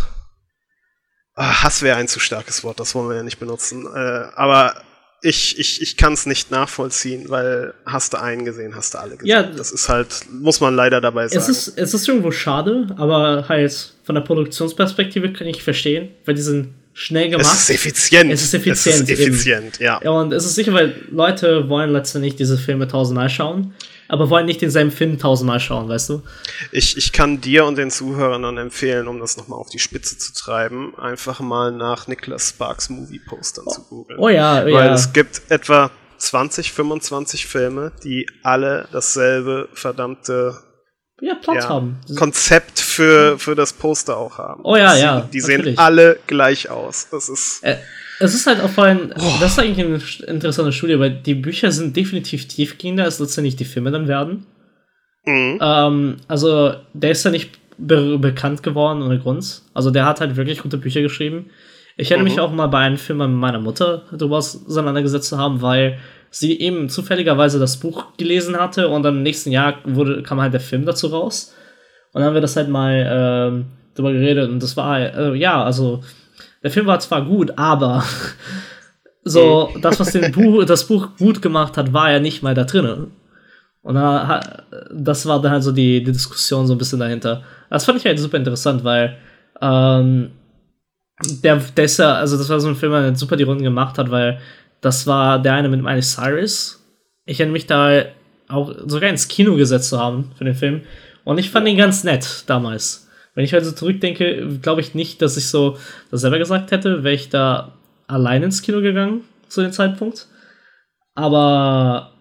Ah, Hass wäre ein zu starkes Wort, das wollen wir ja nicht benutzen. Äh, aber ich, ich, ich kann es nicht nachvollziehen, weil hast du einen gesehen, hast du alle gesehen. Ja, das ist halt, muss man leider dabei sagen. Es ist, es ist irgendwo schade, aber halt von der Produktionsperspektive kann ich verstehen, weil die sind schnell gemacht. Es ist effizient. Es ist effizient. Es ist effizient, ja. ja. Und es ist sicher, weil Leute wollen letztendlich diese Filme tausendmal schauen, aber wollen nicht denselben Film tausendmal schauen, weißt du? Ich, ich kann dir und den Zuhörern dann empfehlen, um das nochmal auf die Spitze zu treiben, einfach mal nach Nicholas Sparks Movie Postern oh. zu googeln. Oh ja, Weil ja. es gibt etwa 20, 25 Filme, die alle dasselbe verdammte ja, Platz ja, haben. Konzept für, für das Poster auch haben. Oh ja, die, ja. Die natürlich. sehen alle gleich aus. Das ist. Äh, es ist halt auch vor allem, oh. das ist eigentlich eine interessante Studie, weil die Bücher sind definitiv tiefgehender, als letztendlich die Filme dann werden. Mhm. Ähm, also, der ist ja nicht be bekannt geworden ohne Grund. Also, der hat halt wirklich gute Bücher geschrieben. Ich erinnere mhm. mich auch mal bei einem Film mit meiner Mutter darüber auseinandergesetzt zu haben, weil sie eben zufälligerweise das Buch gelesen hatte und dann im nächsten Jahr wurde, kam halt der Film dazu raus. Und dann haben wir das halt mal ähm, drüber geredet und das war, äh, ja, also der Film war zwar gut, aber so mhm. das, was den Buch, das Buch gut gemacht hat, war ja nicht mal da drin. Und da, das war dann halt so die, die Diskussion so ein bisschen dahinter. Das fand ich halt super interessant, weil ähm, der, der ist ja, also das war so ein Film, der super die Runden gemacht hat, weil das war der eine mit Miley Cyrus. Ich erinnere mich da auch sogar ins Kino gesetzt zu haben für den Film. Und ich fand ihn ganz nett damals. Wenn ich also zurückdenke, glaube ich nicht, dass ich so das selber gesagt hätte, wäre ich da allein ins Kino gegangen zu dem Zeitpunkt. Aber,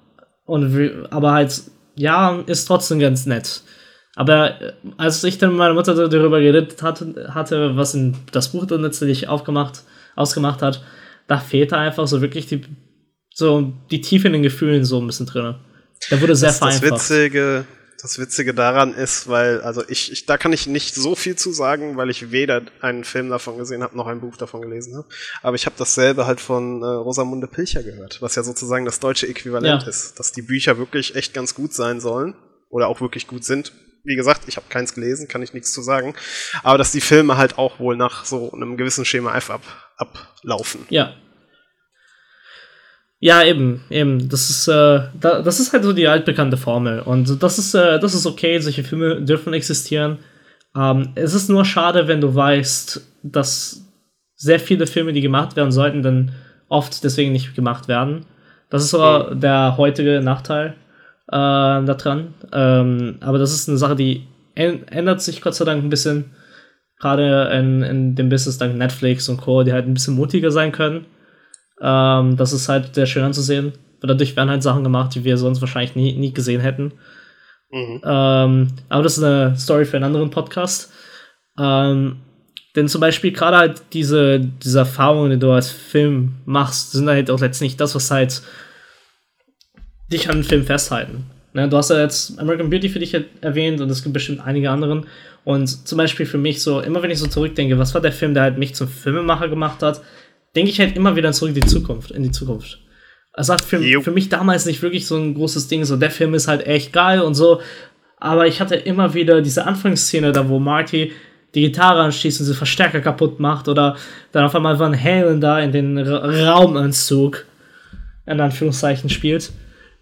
und, aber halt, ja, ist trotzdem ganz nett. Aber äh, als ich dann mit meiner Mutter darüber geredet hatte, hatte was in das Buch dann letztendlich aufgemacht, ausgemacht hat, da fehlte einfach so wirklich die, so die Tiefe in den Gefühlen so ein bisschen drin. Da wurde sehr das, vereinfacht. Das Witzige, das Witzige daran ist, weil, also ich, ich, da kann ich nicht so viel zu sagen, weil ich weder einen Film davon gesehen habe, noch ein Buch davon gelesen habe. Aber ich habe dasselbe halt von äh, Rosamunde Pilcher gehört, was ja sozusagen das deutsche Äquivalent ja. ist, dass die Bücher wirklich echt ganz gut sein sollen oder auch wirklich gut sind. Wie gesagt, ich habe keins gelesen, kann ich nichts zu sagen. Aber dass die Filme halt auch wohl nach so einem gewissen Schema F ab, ablaufen. Ja. Ja, eben, eben. Das ist, äh, da, das ist halt so die altbekannte Formel. Und das ist, äh, das ist okay, solche Filme dürfen existieren. Ähm, es ist nur schade, wenn du weißt, dass sehr viele Filme, die gemacht werden sollten, dann oft deswegen nicht gemacht werden. Das ist so mhm. der heutige Nachteil äh, daran. Ähm, aber das ist eine Sache, die ändert sich Gott sei Dank ein bisschen. Gerade in, in dem Business dank Netflix und Co., die halt ein bisschen mutiger sein können. Ähm, das ist halt sehr schön anzusehen. Weil dadurch werden halt Sachen gemacht, die wir sonst wahrscheinlich nie, nie gesehen hätten. Mhm. Ähm, aber das ist eine Story für einen anderen Podcast. Ähm, denn zum Beispiel gerade halt diese, diese Erfahrungen, die du als Film machst, sind halt auch letztlich das, was halt dich an den Film festhalten. Ne, du hast ja jetzt American Beauty für dich erwähnt und es gibt bestimmt einige anderen. Und zum Beispiel für mich so, immer wenn ich so zurückdenke, was war der Film, der halt mich zum Filmemacher gemacht hat, denke ich halt immer wieder zurück in die Zukunft, in die Zukunft. Es hat für, für mich damals nicht wirklich so ein großes Ding, so der Film ist halt echt geil und so. Aber ich hatte immer wieder diese Anfangsszene da, wo Marty die Gitarre anschließt und sie Verstärker kaputt macht oder dann auf einmal Van Halen da in den Raumanzug in Anführungszeichen spielt.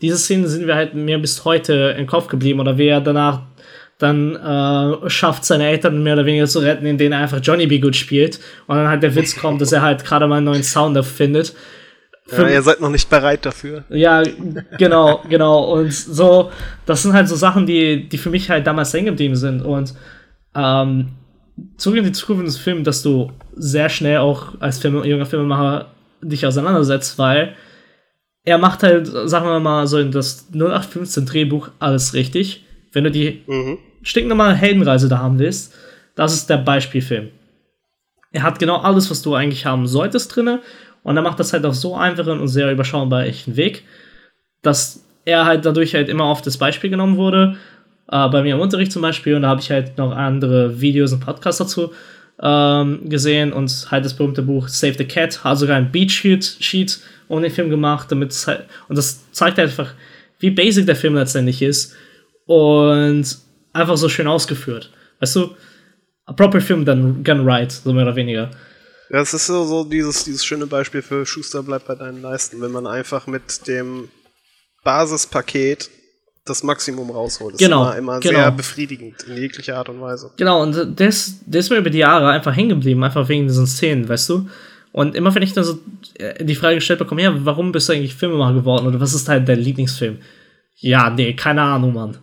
Diese Szenen sind wir halt mir bis heute im Kopf geblieben oder wie er danach dann äh, schafft, seine Eltern mehr oder weniger zu retten, indem er einfach Johnny B. Good spielt. Und dann halt der Witz kommt, dass er halt gerade mal einen neuen Sound erfindet. Ja, ihr seid noch nicht bereit dafür. Ja, genau, genau. Und so, das sind halt so Sachen, die, die für mich halt damals hängen geblieben sind. Und ähm, zurück in die Zukunft des Films, dass du sehr schnell auch als Film, junger Filmemacher dich auseinandersetzt, weil er macht halt, sagen wir mal, so in das 0815 Drehbuch alles richtig. Wenn du die mhm. stinknormale Heldenreise da haben willst, das ist der Beispielfilm. Er hat genau alles, was du eigentlich haben solltest drinne und er macht das halt auf so einfachen und sehr überschaubar echten Weg, dass er halt dadurch halt immer auf das Beispiel genommen wurde. Äh, bei mir im Unterricht zum Beispiel und da habe ich halt noch andere Videos und Podcasts dazu ähm, gesehen und halt das berühmte Buch Save the Cat, hat sogar ein Beat Sheet, Sheet um den Film gemacht, damit halt, und das zeigt einfach, wie basic der Film letztendlich ist und einfach so schön ausgeführt. Weißt du, a proper film done, gone right, so mehr oder weniger. Ja, es ist so, so dieses, dieses schöne Beispiel für Schuster bleibt bei deinen Leisten, wenn man einfach mit dem Basispaket das Maximum rausholt. Das genau, ist immer, immer genau. sehr befriedigend in jeglicher Art und Weise. Genau, und das, das ist mir über die Jahre einfach hängen geblieben, einfach wegen diesen Szenen, weißt du? Und immer wenn ich dann so äh, die Frage gestellt bekomme, ja, warum bist du eigentlich Filmemacher geworden oder was ist halt dein Lieblingsfilm? Ja, nee, keine Ahnung, Mann.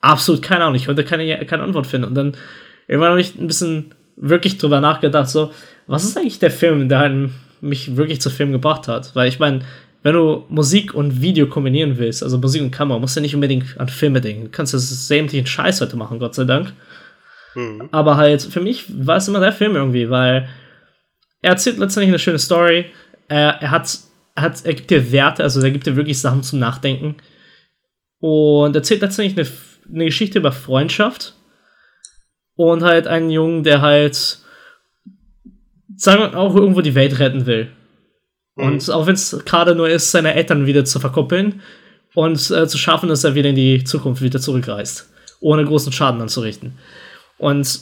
Absolut keine Ahnung. Ich konnte keine, keine Antwort finden. Und dann irgendwann habe ich ein bisschen wirklich drüber nachgedacht, so, was ist eigentlich der Film, der halt mich wirklich zu Film gebracht hat? Weil ich meine, wenn du Musik und Video kombinieren willst, also Musik und Kamera, musst du nicht unbedingt an Filme denken. Du kannst das sämtlichen Scheiß heute machen, Gott sei Dank. Mhm. Aber halt, für mich war es immer der Film irgendwie, weil er erzählt letztendlich eine schöne Story. Er, er hat, er hat, er gibt dir Werte, also er gibt dir wirklich Sachen zum Nachdenken. Und erzählt letztendlich eine, eine Geschichte über Freundschaft. Und halt einen Jungen, der halt, sagen wir, auch irgendwo die Welt retten will. Mhm. Und auch wenn es gerade nur ist, seine Eltern wieder zu verkuppeln und äh, zu schaffen, dass er wieder in die Zukunft wieder zurückreist. Ohne großen Schaden anzurichten. Und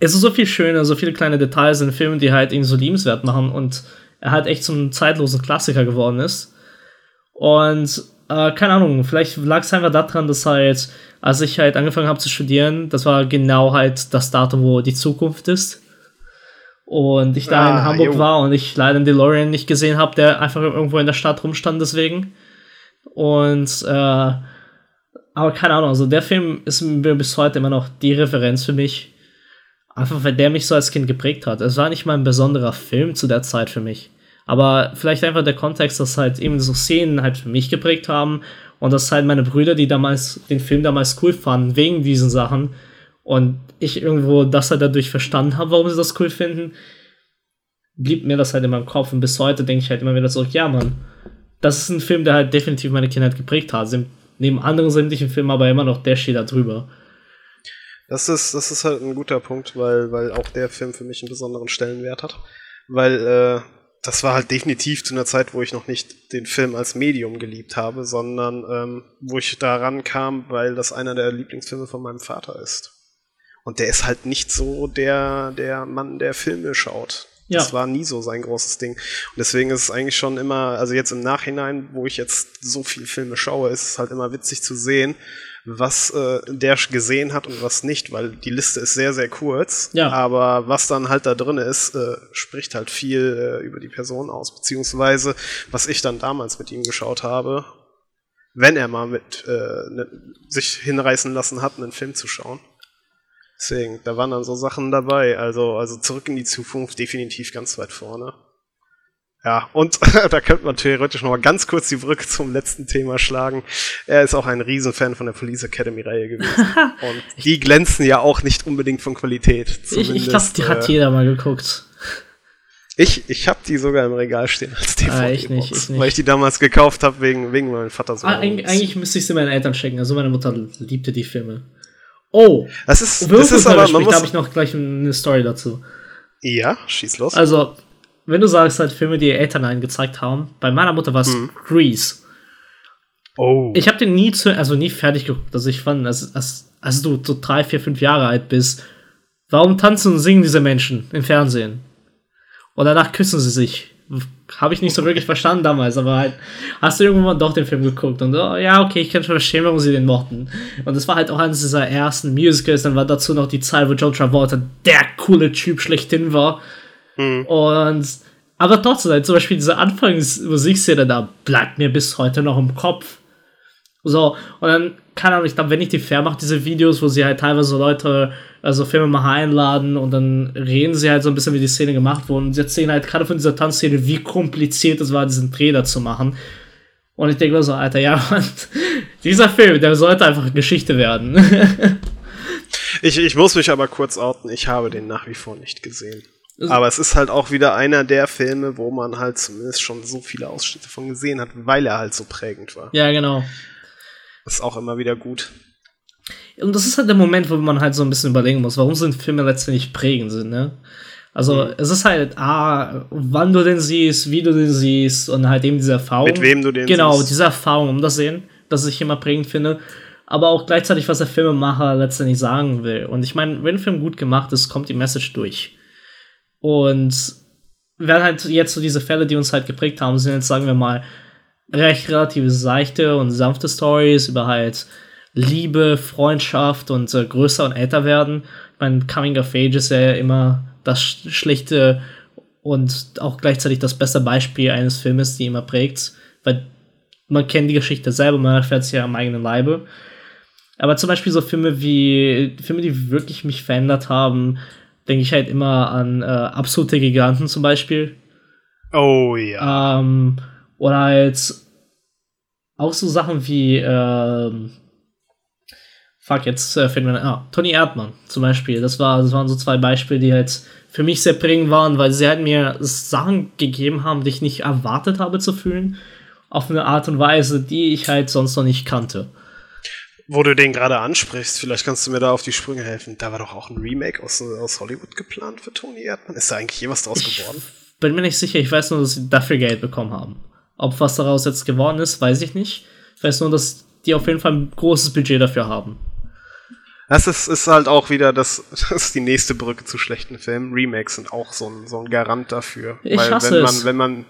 es ist so viel schöner, so viele kleine Details in Filmen, die halt ihn so liebenswert machen und er halt echt zum zeitlosen Klassiker geworden ist. Und äh, keine Ahnung, vielleicht lag es einfach daran, dass halt, als ich halt angefangen habe zu studieren, das war genau halt das Datum, wo die Zukunft ist. Und ich da ah, in Hamburg jo. war und ich leider den DeLorean nicht gesehen habe, der einfach irgendwo in der Stadt rumstand deswegen. Und äh, aber keine Ahnung, also der Film ist mir bis heute immer noch die Referenz für mich. Einfach weil der mich so als Kind geprägt hat. Es war nicht mal ein besonderer Film zu der Zeit für mich. Aber vielleicht einfach der Kontext, dass halt eben so Szenen halt für mich geprägt haben und dass halt meine Brüder, die damals den Film damals cool fanden, wegen diesen Sachen und ich irgendwo das halt dadurch verstanden habe, warum sie das cool finden, blieb mir das halt in meinem Kopf und bis heute denke ich halt immer wieder so, ja Mann, das ist ein Film, der halt definitiv meine Kindheit geprägt hat. Neben anderen sämtlichen Filmen aber immer noch der steht da drüber. Das ist, das ist halt ein guter Punkt, weil, weil auch der Film für mich einen besonderen Stellenwert hat. Weil äh, das war halt definitiv zu einer Zeit, wo ich noch nicht den Film als Medium geliebt habe, sondern ähm, wo ich daran kam, weil das einer der Lieblingsfilme von meinem Vater ist. Und der ist halt nicht so der, der Mann, der Filme schaut. Ja. Das war nie so sein großes Ding. Und deswegen ist es eigentlich schon immer, also jetzt im Nachhinein, wo ich jetzt so viel Filme schaue, ist es halt immer witzig zu sehen, was äh, der gesehen hat und was nicht, weil die Liste ist sehr, sehr kurz. Ja. Aber was dann halt da drin ist, äh, spricht halt viel äh, über die Person aus. Beziehungsweise, was ich dann damals mit ihm geschaut habe, wenn er mal mit äh, ne, sich hinreißen lassen hat, einen Film zu schauen. Deswegen, da waren dann so Sachen dabei. Also, also zurück in die Zukunft definitiv ganz weit vorne. Ja, und da könnte man theoretisch noch mal ganz kurz die Brücke zum letzten Thema schlagen. Er ist auch ein Riesenfan von der Police Academy-Reihe gewesen. und die glänzen ja auch nicht unbedingt von Qualität. Ich, ich glaube, die äh, hat jeder mal geguckt. Ich, ich habe die sogar im Regal stehen als DVD. Ah, ich nicht, ich nicht. Weil ich die damals gekauft habe wegen, wegen meinem Vater. So ah, eigentlich, eigentlich müsste ich sie meinen Eltern schenken. Also meine Mutter liebte die Filme. Oh, das ist, das ist aber, man muss... Da habe ich noch gleich eine Story dazu. Ja, schieß los. Also, wenn du sagst halt Filme, die Eltern einen gezeigt haben, bei meiner Mutter war es mhm. Grease. Oh. Ich habe den nie zu, also nie fertig geguckt. Also ich fand, als, als, als du so drei, vier, fünf Jahre alt bist, warum tanzen und singen diese Menschen im Fernsehen? Und danach küssen sie sich. Habe ich nicht so wirklich verstanden damals, aber halt, hast du irgendwann doch den Film geguckt und oh, ja, okay, ich kann schon verstehen, warum sie den mochten. Und das war halt auch eines dieser ersten Musicals, dann war dazu noch die Zeit, wo John Travolta der coole Typ schlechthin war. Mhm. Und aber trotzdem, halt zum Beispiel diese Anfangsmusikszene da bleibt mir bis heute noch im Kopf. So, und dann, keine Ahnung, ich glaube, wenn ich die fair mache, diese Videos, wo sie halt teilweise Leute, also Filmemacher einladen und dann reden sie halt so ein bisschen, wie die Szene gemacht wurde. Und sie erzählen halt gerade von dieser Tanzszene, wie kompliziert es war, diesen Dreh da zu machen. Und ich denke mir so, Alter, ja, Mann, dieser Film, der sollte einfach Geschichte werden. ich, ich muss mich aber kurz outen, ich habe den nach wie vor nicht gesehen. Aber es ist halt auch wieder einer der Filme, wo man halt zumindest schon so viele Ausschnitte von gesehen hat, weil er halt so prägend war. Ja, genau. Ist auch immer wieder gut. Und das ist halt der Moment, wo man halt so ein bisschen überlegen muss, warum sind Filme letztendlich prägend sind, ne? Also mhm. es ist halt, ah, wann du den siehst, wie du den siehst und halt eben diese Erfahrung. Mit wem du den genau, siehst. Genau, diese Erfahrung um das Sehen, das ich immer prägend finde. Aber auch gleichzeitig, was der Filmemacher letztendlich sagen will. Und ich meine, wenn ein Film gut gemacht ist, kommt die Message durch. Und werden halt jetzt so diese Fälle, die uns halt geprägt haben, sind jetzt, sagen wir mal, recht relativ seichte und sanfte Stories über halt Liebe, Freundschaft und äh, größer und älter werden. Mein Coming of Age ist ja immer das schlichte und auch gleichzeitig das beste Beispiel eines Filmes, die immer prägt, weil man kennt die Geschichte selber, man erfährt sie ja am eigenen Leibe. Aber zum Beispiel so Filme wie Filme, die wirklich mich verändert haben, denke ich halt immer an äh, absolute Giganten zum Beispiel. Oh ja. Ähm, oder halt auch so Sachen wie ähm, fuck, jetzt äh, finden wir, ah, Tony Erdmann zum Beispiel. Das, war, das waren so zwei Beispiele, die halt für mich sehr prägend waren, weil sie halt mir Sachen gegeben haben, die ich nicht erwartet habe zu fühlen. Auf eine Art und Weise, die ich halt sonst noch nicht kannte. Wo du den gerade ansprichst, vielleicht kannst du mir da auf die Sprünge helfen. Da war doch auch ein Remake aus, aus Hollywood geplant für Tony Erdmann. Ist da eigentlich je was draus ich geworden? Bin mir nicht sicher. Ich weiß nur, dass sie dafür Geld bekommen haben. Ob was daraus jetzt geworden ist, weiß ich nicht. Ich weiß nur, dass die auf jeden Fall ein großes Budget dafür haben. Das ist, ist halt auch wieder das, das ist die nächste Brücke zu schlechten Filmen. Remakes sind auch so ein, so ein Garant dafür. Ich Weil hasse wenn man, es. wenn man,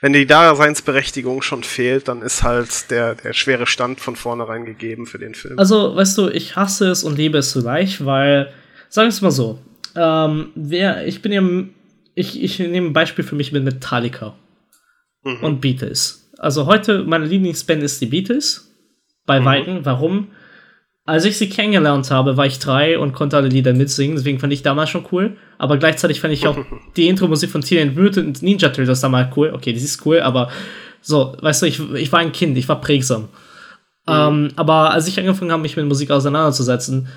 wenn die Daseinsberechtigung schon fehlt, dann ist halt der, der schwere Stand von vornherein gegeben für den Film. Also, weißt du, ich hasse es und liebe es zugleich, weil, sagen wir es mal so, ähm, wer, ich bin ja, ich, ich nehme ein Beispiel für mich mit Metallica mhm. und Beatles. Also heute, meine Lieblingsband ist die Beatles. Bei mhm. Weitem. Warum? Als ich sie kennengelernt habe, war ich drei und konnte alle Lieder mitsingen, deswegen fand ich damals schon cool. Aber gleichzeitig fand ich auch die Intro-Musik von Teenage Mutant Ninja Turtles damals cool. Okay, das ist cool, aber so, weißt du, ich, ich war ein Kind, ich war prägsam. Mhm. Ähm, aber als ich angefangen habe, mich mit Musik auseinanderzusetzen,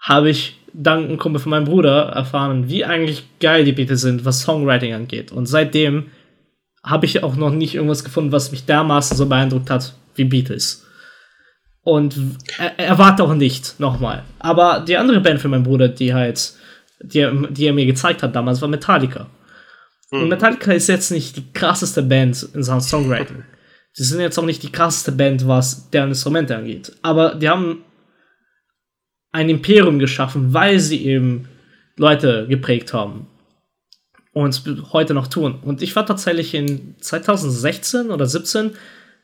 habe ich dank einem Kumpel von meinem Bruder erfahren, wie eigentlich geil die Beatles sind, was Songwriting angeht. Und seitdem habe ich auch noch nicht irgendwas gefunden, was mich dermaßen so beeindruckt hat wie Beatles. Und er, erwarte auch nicht nochmal. Aber die andere Band für meinen Bruder, die halt, die, die er mir gezeigt hat damals, war Metallica. Mhm. Und Metallica ist jetzt nicht die krasseste Band in Sachen Songwriting. Sie sind jetzt auch nicht die krasseste Band, was deren Instrumente angeht. Aber die haben ein Imperium geschaffen, weil sie eben Leute geprägt haben. Und heute noch tun. Und ich war tatsächlich in 2016 oder 17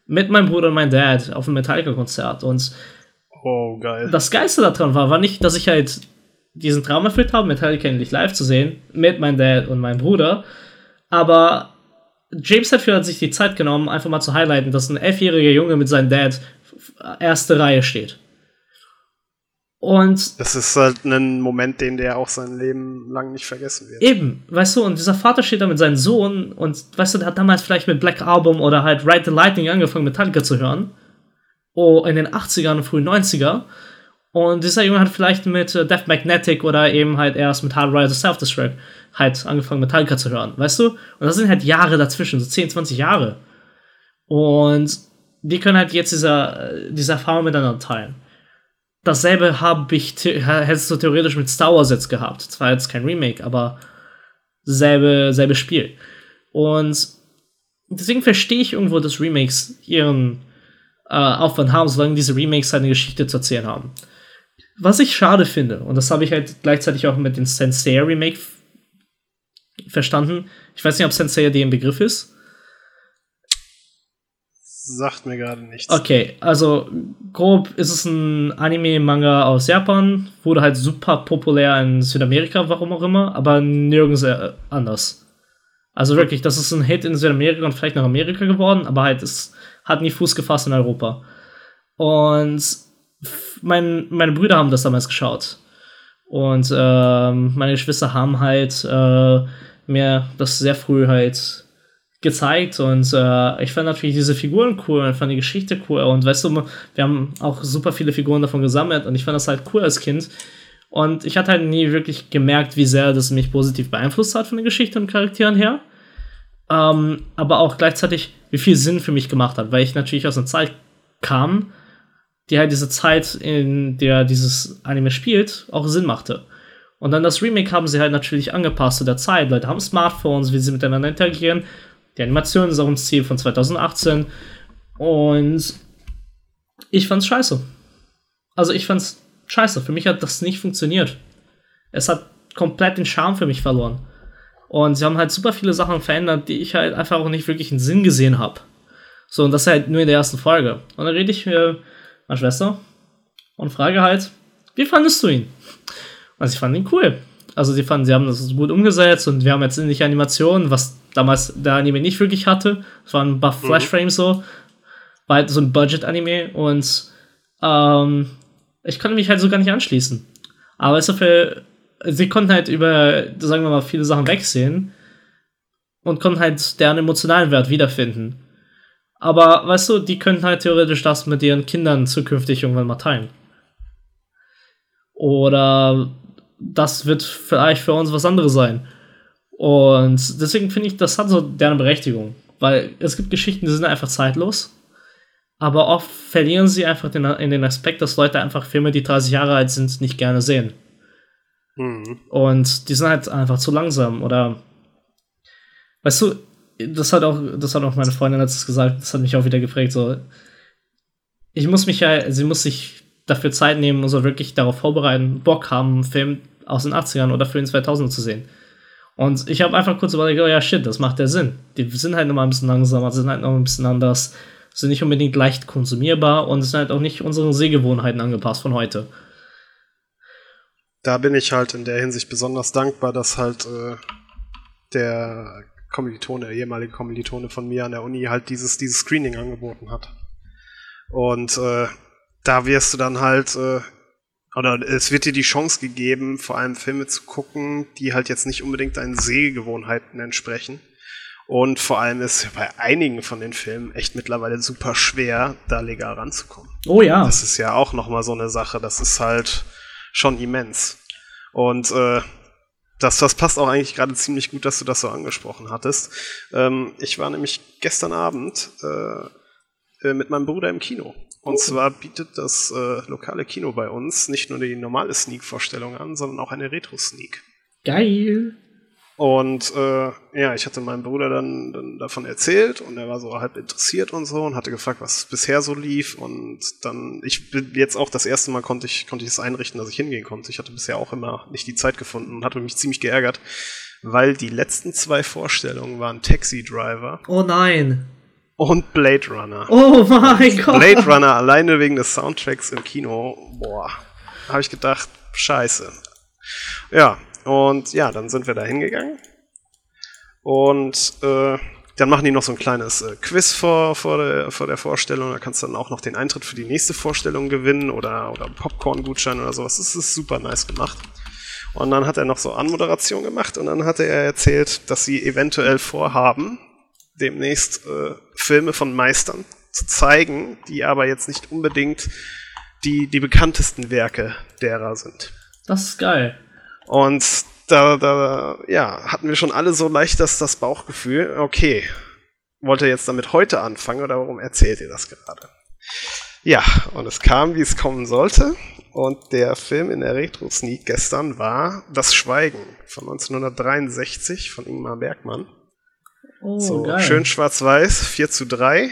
mit meinem Bruder und meinem Dad auf einem Metallica-Konzert. Und oh, geil. das Geilste daran war, war nicht, dass ich halt diesen Traum erfüllt habe, Metallica endlich live zu sehen, mit meinem Dad und meinem Bruder. Aber James Hetfield hat sich die Zeit genommen, einfach mal zu highlighten, dass ein elfjähriger Junge mit seinem Dad erste Reihe steht. Und das ist halt ein Moment, den der auch sein Leben lang nicht vergessen wird. Eben, weißt du, und dieser Vater steht da mit seinem Sohn und weißt du, der hat damals vielleicht mit Black Album oder halt Ride the Lightning angefangen, Metallica zu hören. Oh, in den 80ern und frühen 90er. Und dieser Junge hat vielleicht mit äh, Death Magnetic oder eben halt erst mit Hard Rise of Self-Destruct halt angefangen, Metallica zu hören, weißt du? Und das sind halt Jahre dazwischen, so 10, 20 Jahre. Und die können halt jetzt dieser, äh, diese Erfahrung miteinander teilen dasselbe habe ich, hättest du theoretisch mit Star Wars jetzt gehabt. Zwar jetzt kein Remake, aber selbe, selbe Spiel. Und deswegen verstehe ich irgendwo, dass Remakes ihren äh, Aufwand haben, solange diese Remakes halt eine Geschichte zu erzählen haben. Was ich schade finde, und das habe ich halt gleichzeitig auch mit dem Sensei Remake verstanden. Ich weiß nicht, ob Sensei dir ein Begriff ist sagt mir gerade nichts. Okay, also grob ist es ein Anime-Manga aus Japan, wurde halt super populär in Südamerika, warum auch immer, aber nirgends äh, anders. Also wirklich, das ist ein Hit in Südamerika und vielleicht nach Amerika geworden, aber halt, es hat nie Fuß gefasst in Europa. Und mein, meine Brüder haben das damals geschaut. Und äh, meine Geschwister haben halt äh, mir das sehr früh halt gezeigt und äh, ich fand natürlich diese Figuren cool, ich fand die Geschichte cool und weißt du, wir haben auch super viele Figuren davon gesammelt und ich fand das halt cool als Kind und ich hatte halt nie wirklich gemerkt, wie sehr das mich positiv beeinflusst hat von der Geschichte und Charakteren her, ähm, aber auch gleichzeitig, wie viel Sinn für mich gemacht hat, weil ich natürlich aus einer Zeit kam, die halt diese Zeit, in der dieses Anime spielt, auch Sinn machte. Und dann das Remake haben sie halt natürlich angepasst zu der Zeit. Leute haben Smartphones, wie sie miteinander interagieren. Die Animation ist auch ein Ziel von 2018. Und ich fand's scheiße. Also ich fand's scheiße. Für mich hat das nicht funktioniert. Es hat komplett den Charme für mich verloren. Und sie haben halt super viele Sachen verändert, die ich halt einfach auch nicht wirklich einen Sinn gesehen habe. So, und das halt nur in der ersten Folge. Und dann rede ich mit meiner Schwester und frage halt, wie fandest du ihn? Also ich fand ihn cool. Also sie fanden, sie haben das gut umgesetzt und wir haben jetzt endlich Animationen, was damals der Anime nicht wirklich hatte. Es waren ein paar mhm. Flashframes so. War halt so ein Budget-Anime und ähm, ich konnte mich halt so gar nicht anschließen. Aber es für, sie konnten halt über, sagen wir mal, viele Sachen wegsehen und konnten halt deren emotionalen Wert wiederfinden. Aber weißt du, die könnten halt theoretisch das mit ihren Kindern zukünftig irgendwann mal teilen. Oder das wird vielleicht für uns was anderes sein. Und deswegen finde ich, das hat so deren Berechtigung. Weil es gibt Geschichten, die sind einfach zeitlos. Aber oft verlieren sie einfach den, in den Aspekt, dass Leute einfach Filme, die 30 Jahre alt sind, nicht gerne sehen. Mhm. Und die sind halt einfach zu langsam. Oder weißt du, das hat auch, das hat auch meine Freundin letztens gesagt, das hat mich auch wieder geprägt. So, ich muss mich ja, sie muss sich dafür Zeit nehmen und so wirklich darauf vorbereiten, Bock haben, einen Film aus den 80ern oder für den 2000 zu sehen. Und ich habe einfach kurz überlegt, oh ja, shit, das macht ja Sinn. Die sind halt nochmal ein bisschen langsamer, sind halt noch ein bisschen anders, sind nicht unbedingt leicht konsumierbar und sind halt auch nicht unseren Sehgewohnheiten angepasst von heute. Da bin ich halt in der Hinsicht besonders dankbar, dass halt äh, der Kommilitone, der ehemalige Kommilitone von mir an der Uni halt dieses, dieses Screening angeboten hat. Und äh, da wirst du dann halt äh, oder es wird dir die Chance gegeben, vor allem Filme zu gucken, die halt jetzt nicht unbedingt deinen Sehgewohnheiten entsprechen. Und vor allem ist bei einigen von den Filmen echt mittlerweile super schwer, da legal ranzukommen. Oh ja. Das ist ja auch nochmal so eine Sache. Das ist halt schon immens. Und äh, das, das passt auch eigentlich gerade ziemlich gut, dass du das so angesprochen hattest. Ähm, ich war nämlich gestern Abend äh, äh mit meinem Bruder im Kino. Und zwar bietet das äh, lokale Kino bei uns nicht nur die normale Sneak-Vorstellung an, sondern auch eine Retro-Sneak. Geil! Und äh, ja, ich hatte meinem Bruder dann, dann, davon erzählt und er war so halb interessiert und so und hatte gefragt, was bisher so lief. Und dann, ich bin jetzt auch das erste Mal konnte ich, konnte ich es einrichten, dass ich hingehen konnte. Ich hatte bisher auch immer nicht die Zeit gefunden und hatte mich ziemlich geärgert, weil die letzten zwei Vorstellungen waren Taxi Driver. Oh nein und Blade Runner. Oh mein Gott. Blade Runner alleine wegen des Soundtracks im Kino, boah, habe ich gedacht, scheiße. Ja, und ja, dann sind wir da hingegangen. Und äh, dann machen die noch so ein kleines äh, Quiz vor, vor, der, vor der Vorstellung. Da kannst du dann auch noch den Eintritt für die nächste Vorstellung gewinnen oder, oder Popcorn-Gutschein oder sowas. Das ist super nice gemacht. Und dann hat er noch so Anmoderation gemacht und dann hat er erzählt, dass sie eventuell vorhaben, demnächst äh, Filme von Meistern zu zeigen, die aber jetzt nicht unbedingt die, die bekanntesten Werke derer sind. Das ist geil. Und da, da, ja, hatten wir schon alle so leicht das, das Bauchgefühl, okay, wollt ihr jetzt damit heute anfangen oder warum erzählt ihr das gerade? Ja, und es kam, wie es kommen sollte. Und der Film in der Retro-Sneak gestern war Das Schweigen von 1963 von Ingmar Bergmann. Oh, so, geil. schön schwarz-weiß, 4 zu 3.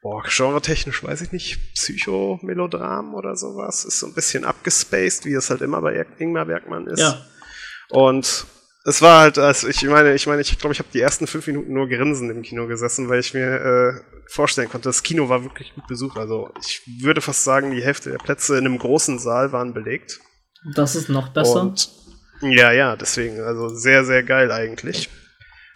Boah, genre-technisch weiß ich nicht, Psychomelodram oder sowas. Ist so ein bisschen abgespaced, wie es halt immer bei Ingmar Bergmann ist. Ja. Und es war halt, also ich meine, ich meine, ich glaube, ich habe die ersten fünf Minuten nur grinsen im Kino gesessen, weil ich mir äh, vorstellen konnte, das Kino war wirklich gut besucht. Also ich würde fast sagen, die Hälfte der Plätze in einem großen Saal waren belegt. Das ist noch besser. Und, ja, ja, deswegen, also sehr, sehr geil eigentlich.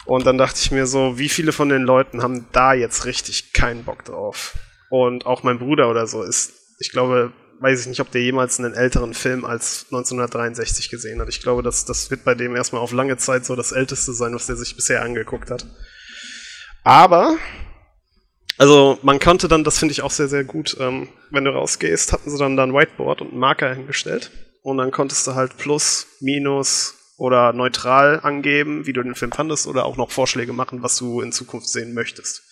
Und dann dachte ich mir so, wie viele von den Leuten haben da jetzt richtig keinen Bock drauf? Und auch mein Bruder oder so ist, ich glaube, weiß ich nicht, ob der jemals einen älteren Film als 1963 gesehen hat. Ich glaube, das, das wird bei dem erstmal auf lange Zeit so das älteste sein, was der sich bisher angeguckt hat. Aber, also man konnte dann, das finde ich auch sehr, sehr gut, ähm, wenn du rausgehst, hatten sie dann da ein Whiteboard und einen Marker hingestellt. Und dann konntest du halt Plus, Minus oder neutral angeben, wie du den Film fandest, oder auch noch Vorschläge machen, was du in Zukunft sehen möchtest.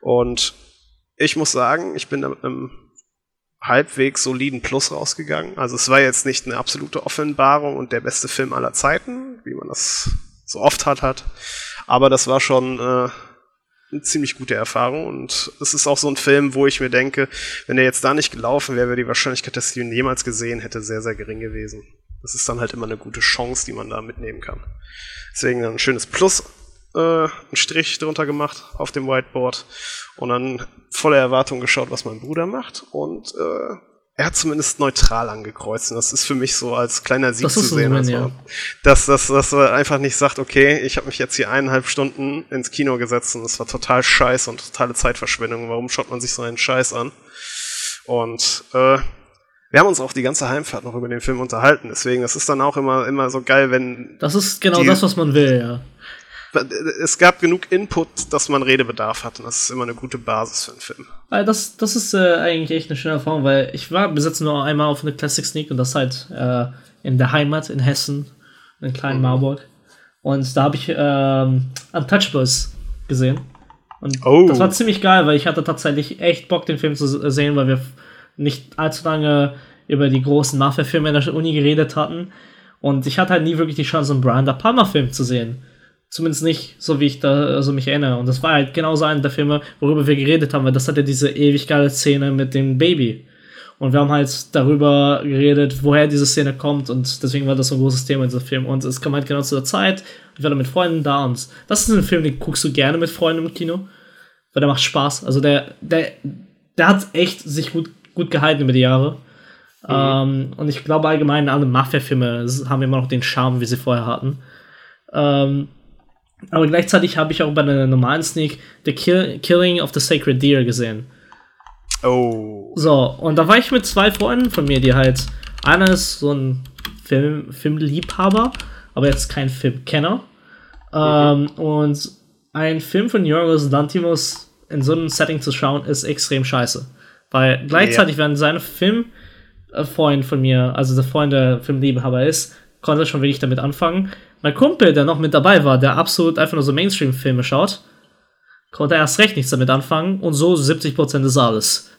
Und ich muss sagen, ich bin da mit einem halbwegs soliden Plus rausgegangen. Also es war jetzt nicht eine absolute Offenbarung und der beste Film aller Zeiten, wie man das so oft hat, hat. Aber das war schon äh, eine ziemlich gute Erfahrung und es ist auch so ein Film, wo ich mir denke, wenn der jetzt da nicht gelaufen wäre, wäre die Wahrscheinlichkeit, dass ich ihn jemals gesehen hätte, sehr, sehr gering gewesen. Das ist dann halt immer eine gute Chance, die man da mitnehmen kann. Deswegen ein schönes Plus, äh, einen Strich drunter gemacht auf dem Whiteboard und dann voller Erwartung geschaut, was mein Bruder macht und äh, er hat zumindest neutral angekreuzt. Und das ist für mich so als kleiner Sieg zu sehen. Also, ja. dass, dass, dass er einfach nicht sagt, okay, ich habe mich jetzt hier eineinhalb Stunden ins Kino gesetzt und es war total scheiß und totale Zeitverschwendung. Warum schaut man sich so einen Scheiß an? Und äh, wir haben uns auch die ganze Heimfahrt noch über den Film unterhalten. Deswegen, das ist dann auch immer, immer so geil, wenn. Das ist genau das, was man will, ja es gab genug Input, dass man Redebedarf hat. Und das ist immer eine gute Basis für einen Film. Das, das ist äh, eigentlich echt eine schöne Erfahrung, weil ich war bis jetzt nur einmal auf eine Classic Sneak und das halt äh, in der Heimat in Hessen, in kleinen mhm. Marburg. Und da habe ich ähm, Untouchables gesehen. Und oh. das war ziemlich geil, weil ich hatte tatsächlich echt Bock, den Film zu sehen, weil wir nicht allzu lange über die großen Mafia-Filme in der Uni geredet hatten. Und ich hatte halt nie wirklich die Chance, einen Brian De Palma-Film zu sehen. Zumindest nicht, so wie ich da also mich erinnere. Und das war halt genauso einer der Filme, worüber wir geredet haben, weil das hatte diese ewig geile Szene mit dem Baby. Und wir haben halt darüber geredet, woher diese Szene kommt und deswegen war das so ein großes Thema in diesem Film. Und es kam halt genau zu der Zeit, ich war da mit Freunden da und das ist ein Film, den guckst du gerne mit Freunden im Kino, weil der macht Spaß. Also der, der, der hat echt sich gut, gut gehalten über die Jahre. Mhm. Ähm, und ich glaube allgemein, alle Mafia-Filme haben immer noch den Charme, wie sie vorher hatten. Ähm, aber gleichzeitig habe ich auch bei einer normalen Sneak The Kill Killing of the Sacred Deer gesehen. Oh. So, und da war ich mit zwei Freunden von mir, die halt, einer ist so ein Film, Filmliebhaber, aber jetzt kein Filmkenner. Mhm. Ähm, und ein Film von Yorgos Lantimos in so einem Setting zu schauen, ist extrem scheiße. Weil gleichzeitig, ja. wenn seine Filmfreund von mir, also der Freund der Filmliebhaber ist, konnte schon wenig damit anfangen. Mein Kumpel, der noch mit dabei war, der absolut einfach nur so Mainstream-Filme schaut, konnte erst recht nichts damit anfangen und so 70% des Saales.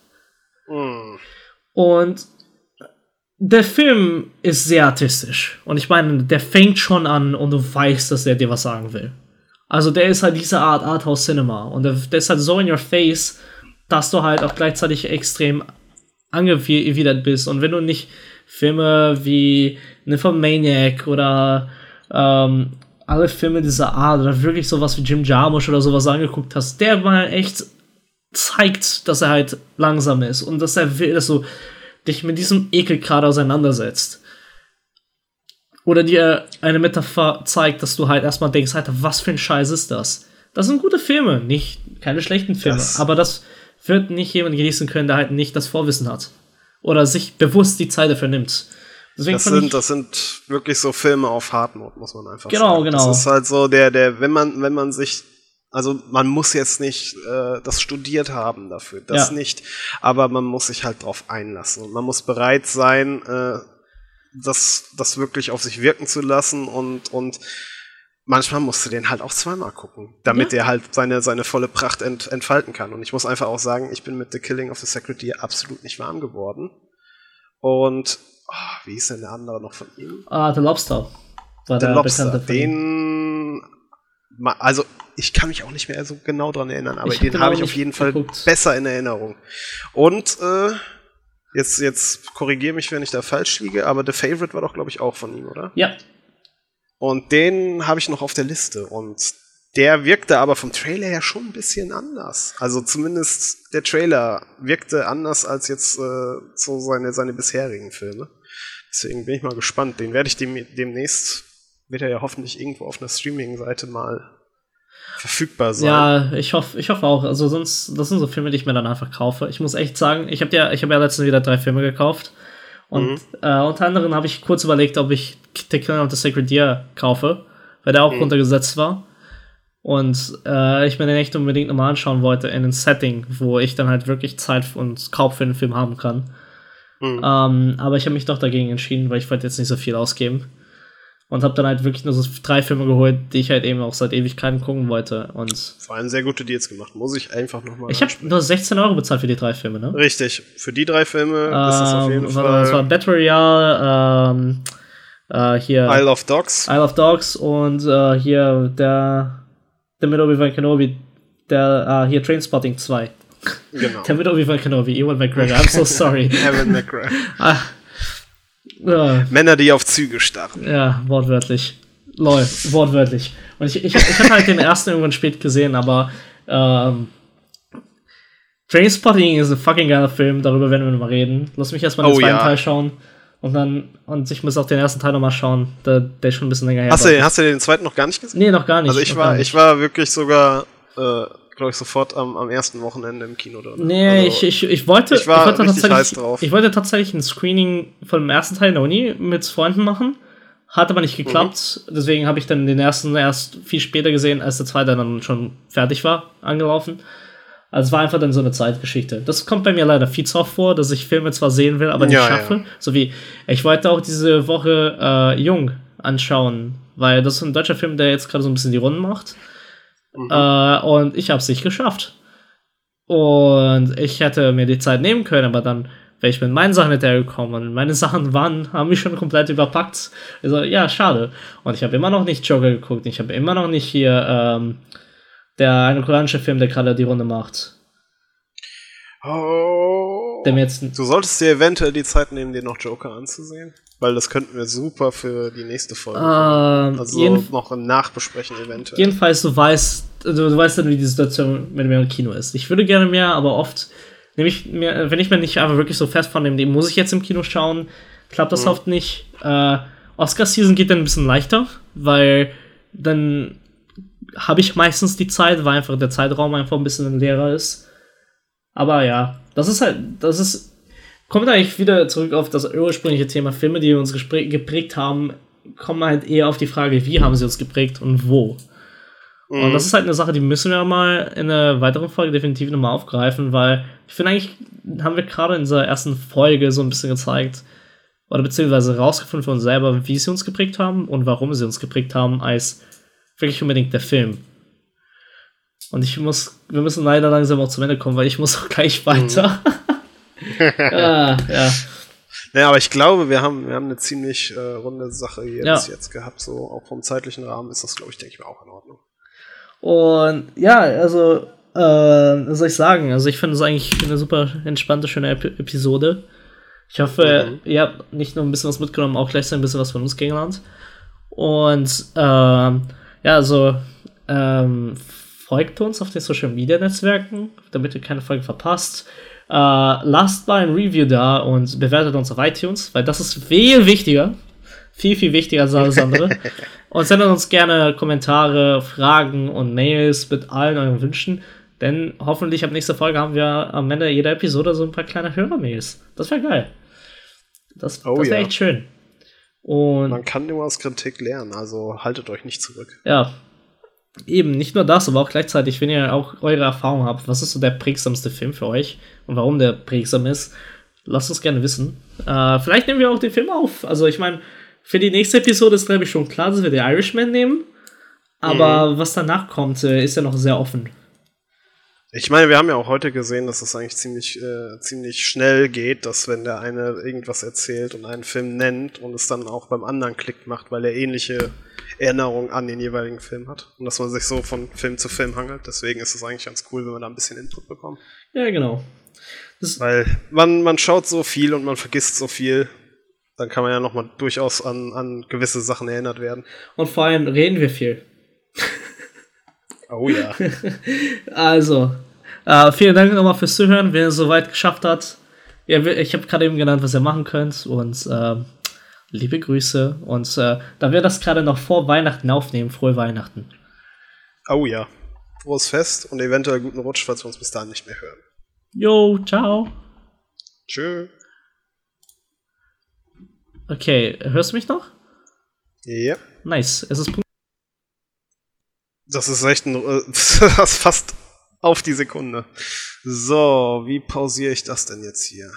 Mm. Und der Film ist sehr artistisch. Und ich meine, der fängt schon an und du weißt, dass er dir was sagen will. Also der ist halt diese Art Arthouse Cinema. Und der, der ist halt so in your face, dass du halt auch gleichzeitig extrem angewidert bist. Und wenn du nicht Filme wie Nymphomaniac oder ähm, alle Filme dieser Art oder wirklich sowas wie Jim Jarmusch oder sowas angeguckt hast, der mal echt zeigt, dass er halt langsam ist und dass er will, dass du dich mit diesem Ekel gerade auseinandersetzt. Oder dir eine Metapher zeigt, dass du halt erstmal denkst, Alter, was für ein Scheiß ist das? Das sind gute Filme, nicht keine schlechten Filme, das aber das wird nicht jemand genießen können, der halt nicht das Vorwissen hat. Oder sich bewusst die Zeit dafür nimmt. Deswegen das sind, das sind wirklich so Filme auf Hartmut, muss man einfach genau, sagen. Genau, genau. Das ist halt so der, der, wenn man, wenn man sich also man muss jetzt nicht äh, das studiert haben dafür, das ja. nicht, aber man muss sich halt drauf einlassen und man muss bereit sein, äh, das, das wirklich auf sich wirken zu lassen und, und manchmal musst du den halt auch zweimal gucken, damit ja. er halt seine, seine volle Pracht ent, entfalten kann. Und ich muss einfach auch sagen, ich bin mit The Killing of the Sacred Deer absolut nicht warm geworden. Und Oh, wie ist denn der andere noch von ihm? Ah, The Lobster. War The der Lobster. Den. Also, ich kann mich auch nicht mehr so genau dran erinnern, aber ich den habe ich auf jeden Fall geguckt. besser in Erinnerung. Und, äh, jetzt, jetzt korrigiere mich, wenn ich da falsch liege, aber The Favorite war doch, glaube ich, auch von ihm, oder? Ja. Und den habe ich noch auf der Liste. Und der wirkte aber vom Trailer her schon ein bisschen anders. Also zumindest der Trailer wirkte anders als jetzt äh, so seine, seine bisherigen Filme. Deswegen bin ich mal gespannt. Den werde ich dem, demnächst, wird er ja hoffentlich irgendwo auf einer Streaming-Seite mal verfügbar sein. Ja, ich hoffe, ich hoffe auch. Also sonst, das sind so Filme, die ich mir dann einfach kaufe. Ich muss echt sagen, ich habe ja, ich habe ja letztens wieder drei Filme gekauft. Und mhm. äh, unter anderem habe ich kurz überlegt, ob ich The Killing of the Sacred Deer kaufe, weil der auch mhm. runtergesetzt war. Und äh, ich mir den echt unbedingt nochmal anschauen wollte in einem Setting, wo ich dann halt wirklich Zeit und Kauf für den Film haben kann. Mhm. Ähm, aber ich habe mich doch dagegen entschieden, weil ich wollte jetzt nicht so viel ausgeben. Und habe dann halt wirklich nur so drei Filme geholt, die ich halt eben auch seit Ewigkeiten gucken wollte. Und Vor allem sehr gute Deals gemacht, muss ich einfach nochmal. Ich habe nur 16 Euro bezahlt für die drei Filme, ne? Richtig, für die drei Filme ähm, ist es auf jeden Fall. Das war Battle Royale, ähm, äh, hier. Isle of Dogs. Isle of Dogs und äh, hier der, der mit Obi-Wan Kenobi, der, äh, hier Trainspotting 2. Genau. Der mit Obi-Wan Kenobi, Ewan McGregor, I'm so sorry. Evan McGregor. ja. Männer, die auf Züge starren. Ja, wortwörtlich. Lol, wortwörtlich. Und ich, ich, ich habe halt den ersten irgendwann spät gesehen, aber ähm, Trainspotting ist ein fucking geiler Film, darüber werden wir nochmal reden. Lass mich erstmal den oh, zweiten ja. Teil schauen. Und dann, und ich muss auch den ersten Teil nochmal schauen. Der, der ist schon ein bisschen länger her. Hast du, hast du den zweiten noch gar nicht gesehen? Nee, noch gar nicht. Also ich war, ich war wirklich sogar äh, glaube ich, sofort am, am ersten Wochenende im Kino drin. Nee, also, ich, ich, ich wollte, ich, war ich wollte tatsächlich, heiß drauf. Ich wollte tatsächlich ein Screening von dem ersten Teil in der Uni mit Freunden machen. Hat aber nicht geklappt. Mhm. Deswegen habe ich dann den ersten erst viel später gesehen, als der zweite dann schon fertig war, angelaufen. Also es war einfach dann so eine Zeitgeschichte. Das kommt bei mir leider viel zu oft vor, dass ich Filme zwar sehen will, aber nicht ja, schaffe. Ja. So wie, ich wollte auch diese Woche äh, Jung anschauen, weil das ist ein deutscher Film, der jetzt gerade so ein bisschen die Runden macht. Mhm. Äh, und ich habe es nicht geschafft. Und ich hätte mir die Zeit nehmen können, aber dann wäre ich mit meinen Sachen hinterhergekommen und meine Sachen waren, haben mich schon komplett überpackt. Also, ja, schade. Und ich habe immer noch nicht Joker geguckt. Ich habe immer noch nicht hier ähm, der eine koreanische Film, der gerade die Runde macht. Oh. Du solltest dir eventuell die Zeit nehmen, dir noch Joker anzusehen. Weil das könnten wir super für die nächste Folge ähm, Also noch Nachbesprechen eventuell. Jedenfalls, du weißt, du, du weißt dann, wie die Situation mit mir im Kino ist. Ich würde gerne mehr, aber oft nehme ich mir, wenn ich mir nicht einfach wirklich so fest von dem, muss ich jetzt im Kino schauen, klappt das mhm. oft nicht. Äh, Oscar-Season geht dann ein bisschen leichter, weil dann habe ich meistens die Zeit, weil einfach der Zeitraum einfach ein bisschen leerer ist. Aber ja, das ist halt, das ist kommt eigentlich wieder zurück auf das ursprüngliche Thema Filme, die uns geprägt haben, kommen halt eher auf die Frage, wie haben sie uns geprägt und wo. Mhm. Und das ist halt eine Sache, die müssen wir mal in einer weiteren Folge definitiv nochmal aufgreifen, weil ich finde eigentlich, haben wir gerade in dieser ersten Folge so ein bisschen gezeigt, oder beziehungsweise rausgefunden für uns selber, wie sie uns geprägt haben und warum sie uns geprägt haben, als wirklich unbedingt der Film. Und ich muss, wir müssen leider langsam auch zum Ende kommen, weil ich muss auch gleich weiter. Mhm. ah, ja. Naja, aber ich glaube, wir haben, wir haben eine ziemlich äh, runde Sache hier ja. bis jetzt gehabt. So auch vom zeitlichen Rahmen ist das, glaube ich, denke ich mal, auch in Ordnung. Und ja, also, äh, was soll ich sagen? Also, ich finde es eigentlich eine super entspannte, schöne Ep Episode. Ich hoffe, mhm. ihr habt nicht nur ein bisschen was mitgenommen, auch gleichzeitig ein bisschen was von uns gelernt. Und ähm, ja, also ähm, folgt uns auf den Social Media Netzwerken, damit ihr keine Folge verpasst. Äh, lasst mal ein Review da und bewertet uns auf iTunes, weil das ist viel wichtiger. Viel, viel wichtiger als alles andere. und sendet uns gerne Kommentare, Fragen und Mails mit allen euren Wünschen. Denn hoffentlich ab nächster Folge haben wir am Ende jeder Episode so ein paar kleine Hörermails. Das wäre geil. Das, oh, das wäre ja. echt schön. Und Man kann immer aus Kritik lernen, also haltet euch nicht zurück. Ja, eben, nicht nur das, aber auch gleichzeitig, wenn ihr auch eure Erfahrung habt, was ist so der prägsamste Film für euch und warum der prägsam ist, lasst uns gerne wissen. Äh, vielleicht nehmen wir auch den Film auf. Also ich meine, für die nächste Episode ist, glaube ich, schon klar, dass wir den Irishman nehmen. Aber mhm. was danach kommt, äh, ist ja noch sehr offen. Ich meine, wir haben ja auch heute gesehen, dass es eigentlich ziemlich, äh, ziemlich schnell geht, dass wenn der eine irgendwas erzählt und einen Film nennt und es dann auch beim anderen Klick macht, weil er ähnliche Erinnerung an den jeweiligen Film hat. Und dass man sich so von Film zu Film hangelt. Deswegen ist es eigentlich ganz cool, wenn wir da ein bisschen Input bekommen. Ja, genau. Das Weil man, man schaut so viel und man vergisst so viel. Dann kann man ja nochmal durchaus an, an gewisse Sachen erinnert werden. Und vor allem reden wir viel. oh ja. also, äh, vielen Dank nochmal fürs Zuhören, wer es soweit geschafft hat. Ja, ich habe gerade eben genannt, was ihr machen könnt. Und äh, Liebe Grüße. Und äh, da wir das gerade noch vor Weihnachten aufnehmen, frohe Weihnachten. Oh ja. Frohes Fest und eventuell guten Rutsch, falls wir uns bis dahin nicht mehr hören. Jo, ciao. Tschö. Okay, hörst du mich noch? Ja. Nice. Es ist Das ist echt ein, äh, das fast auf die Sekunde. So, wie pausiere ich das denn jetzt hier?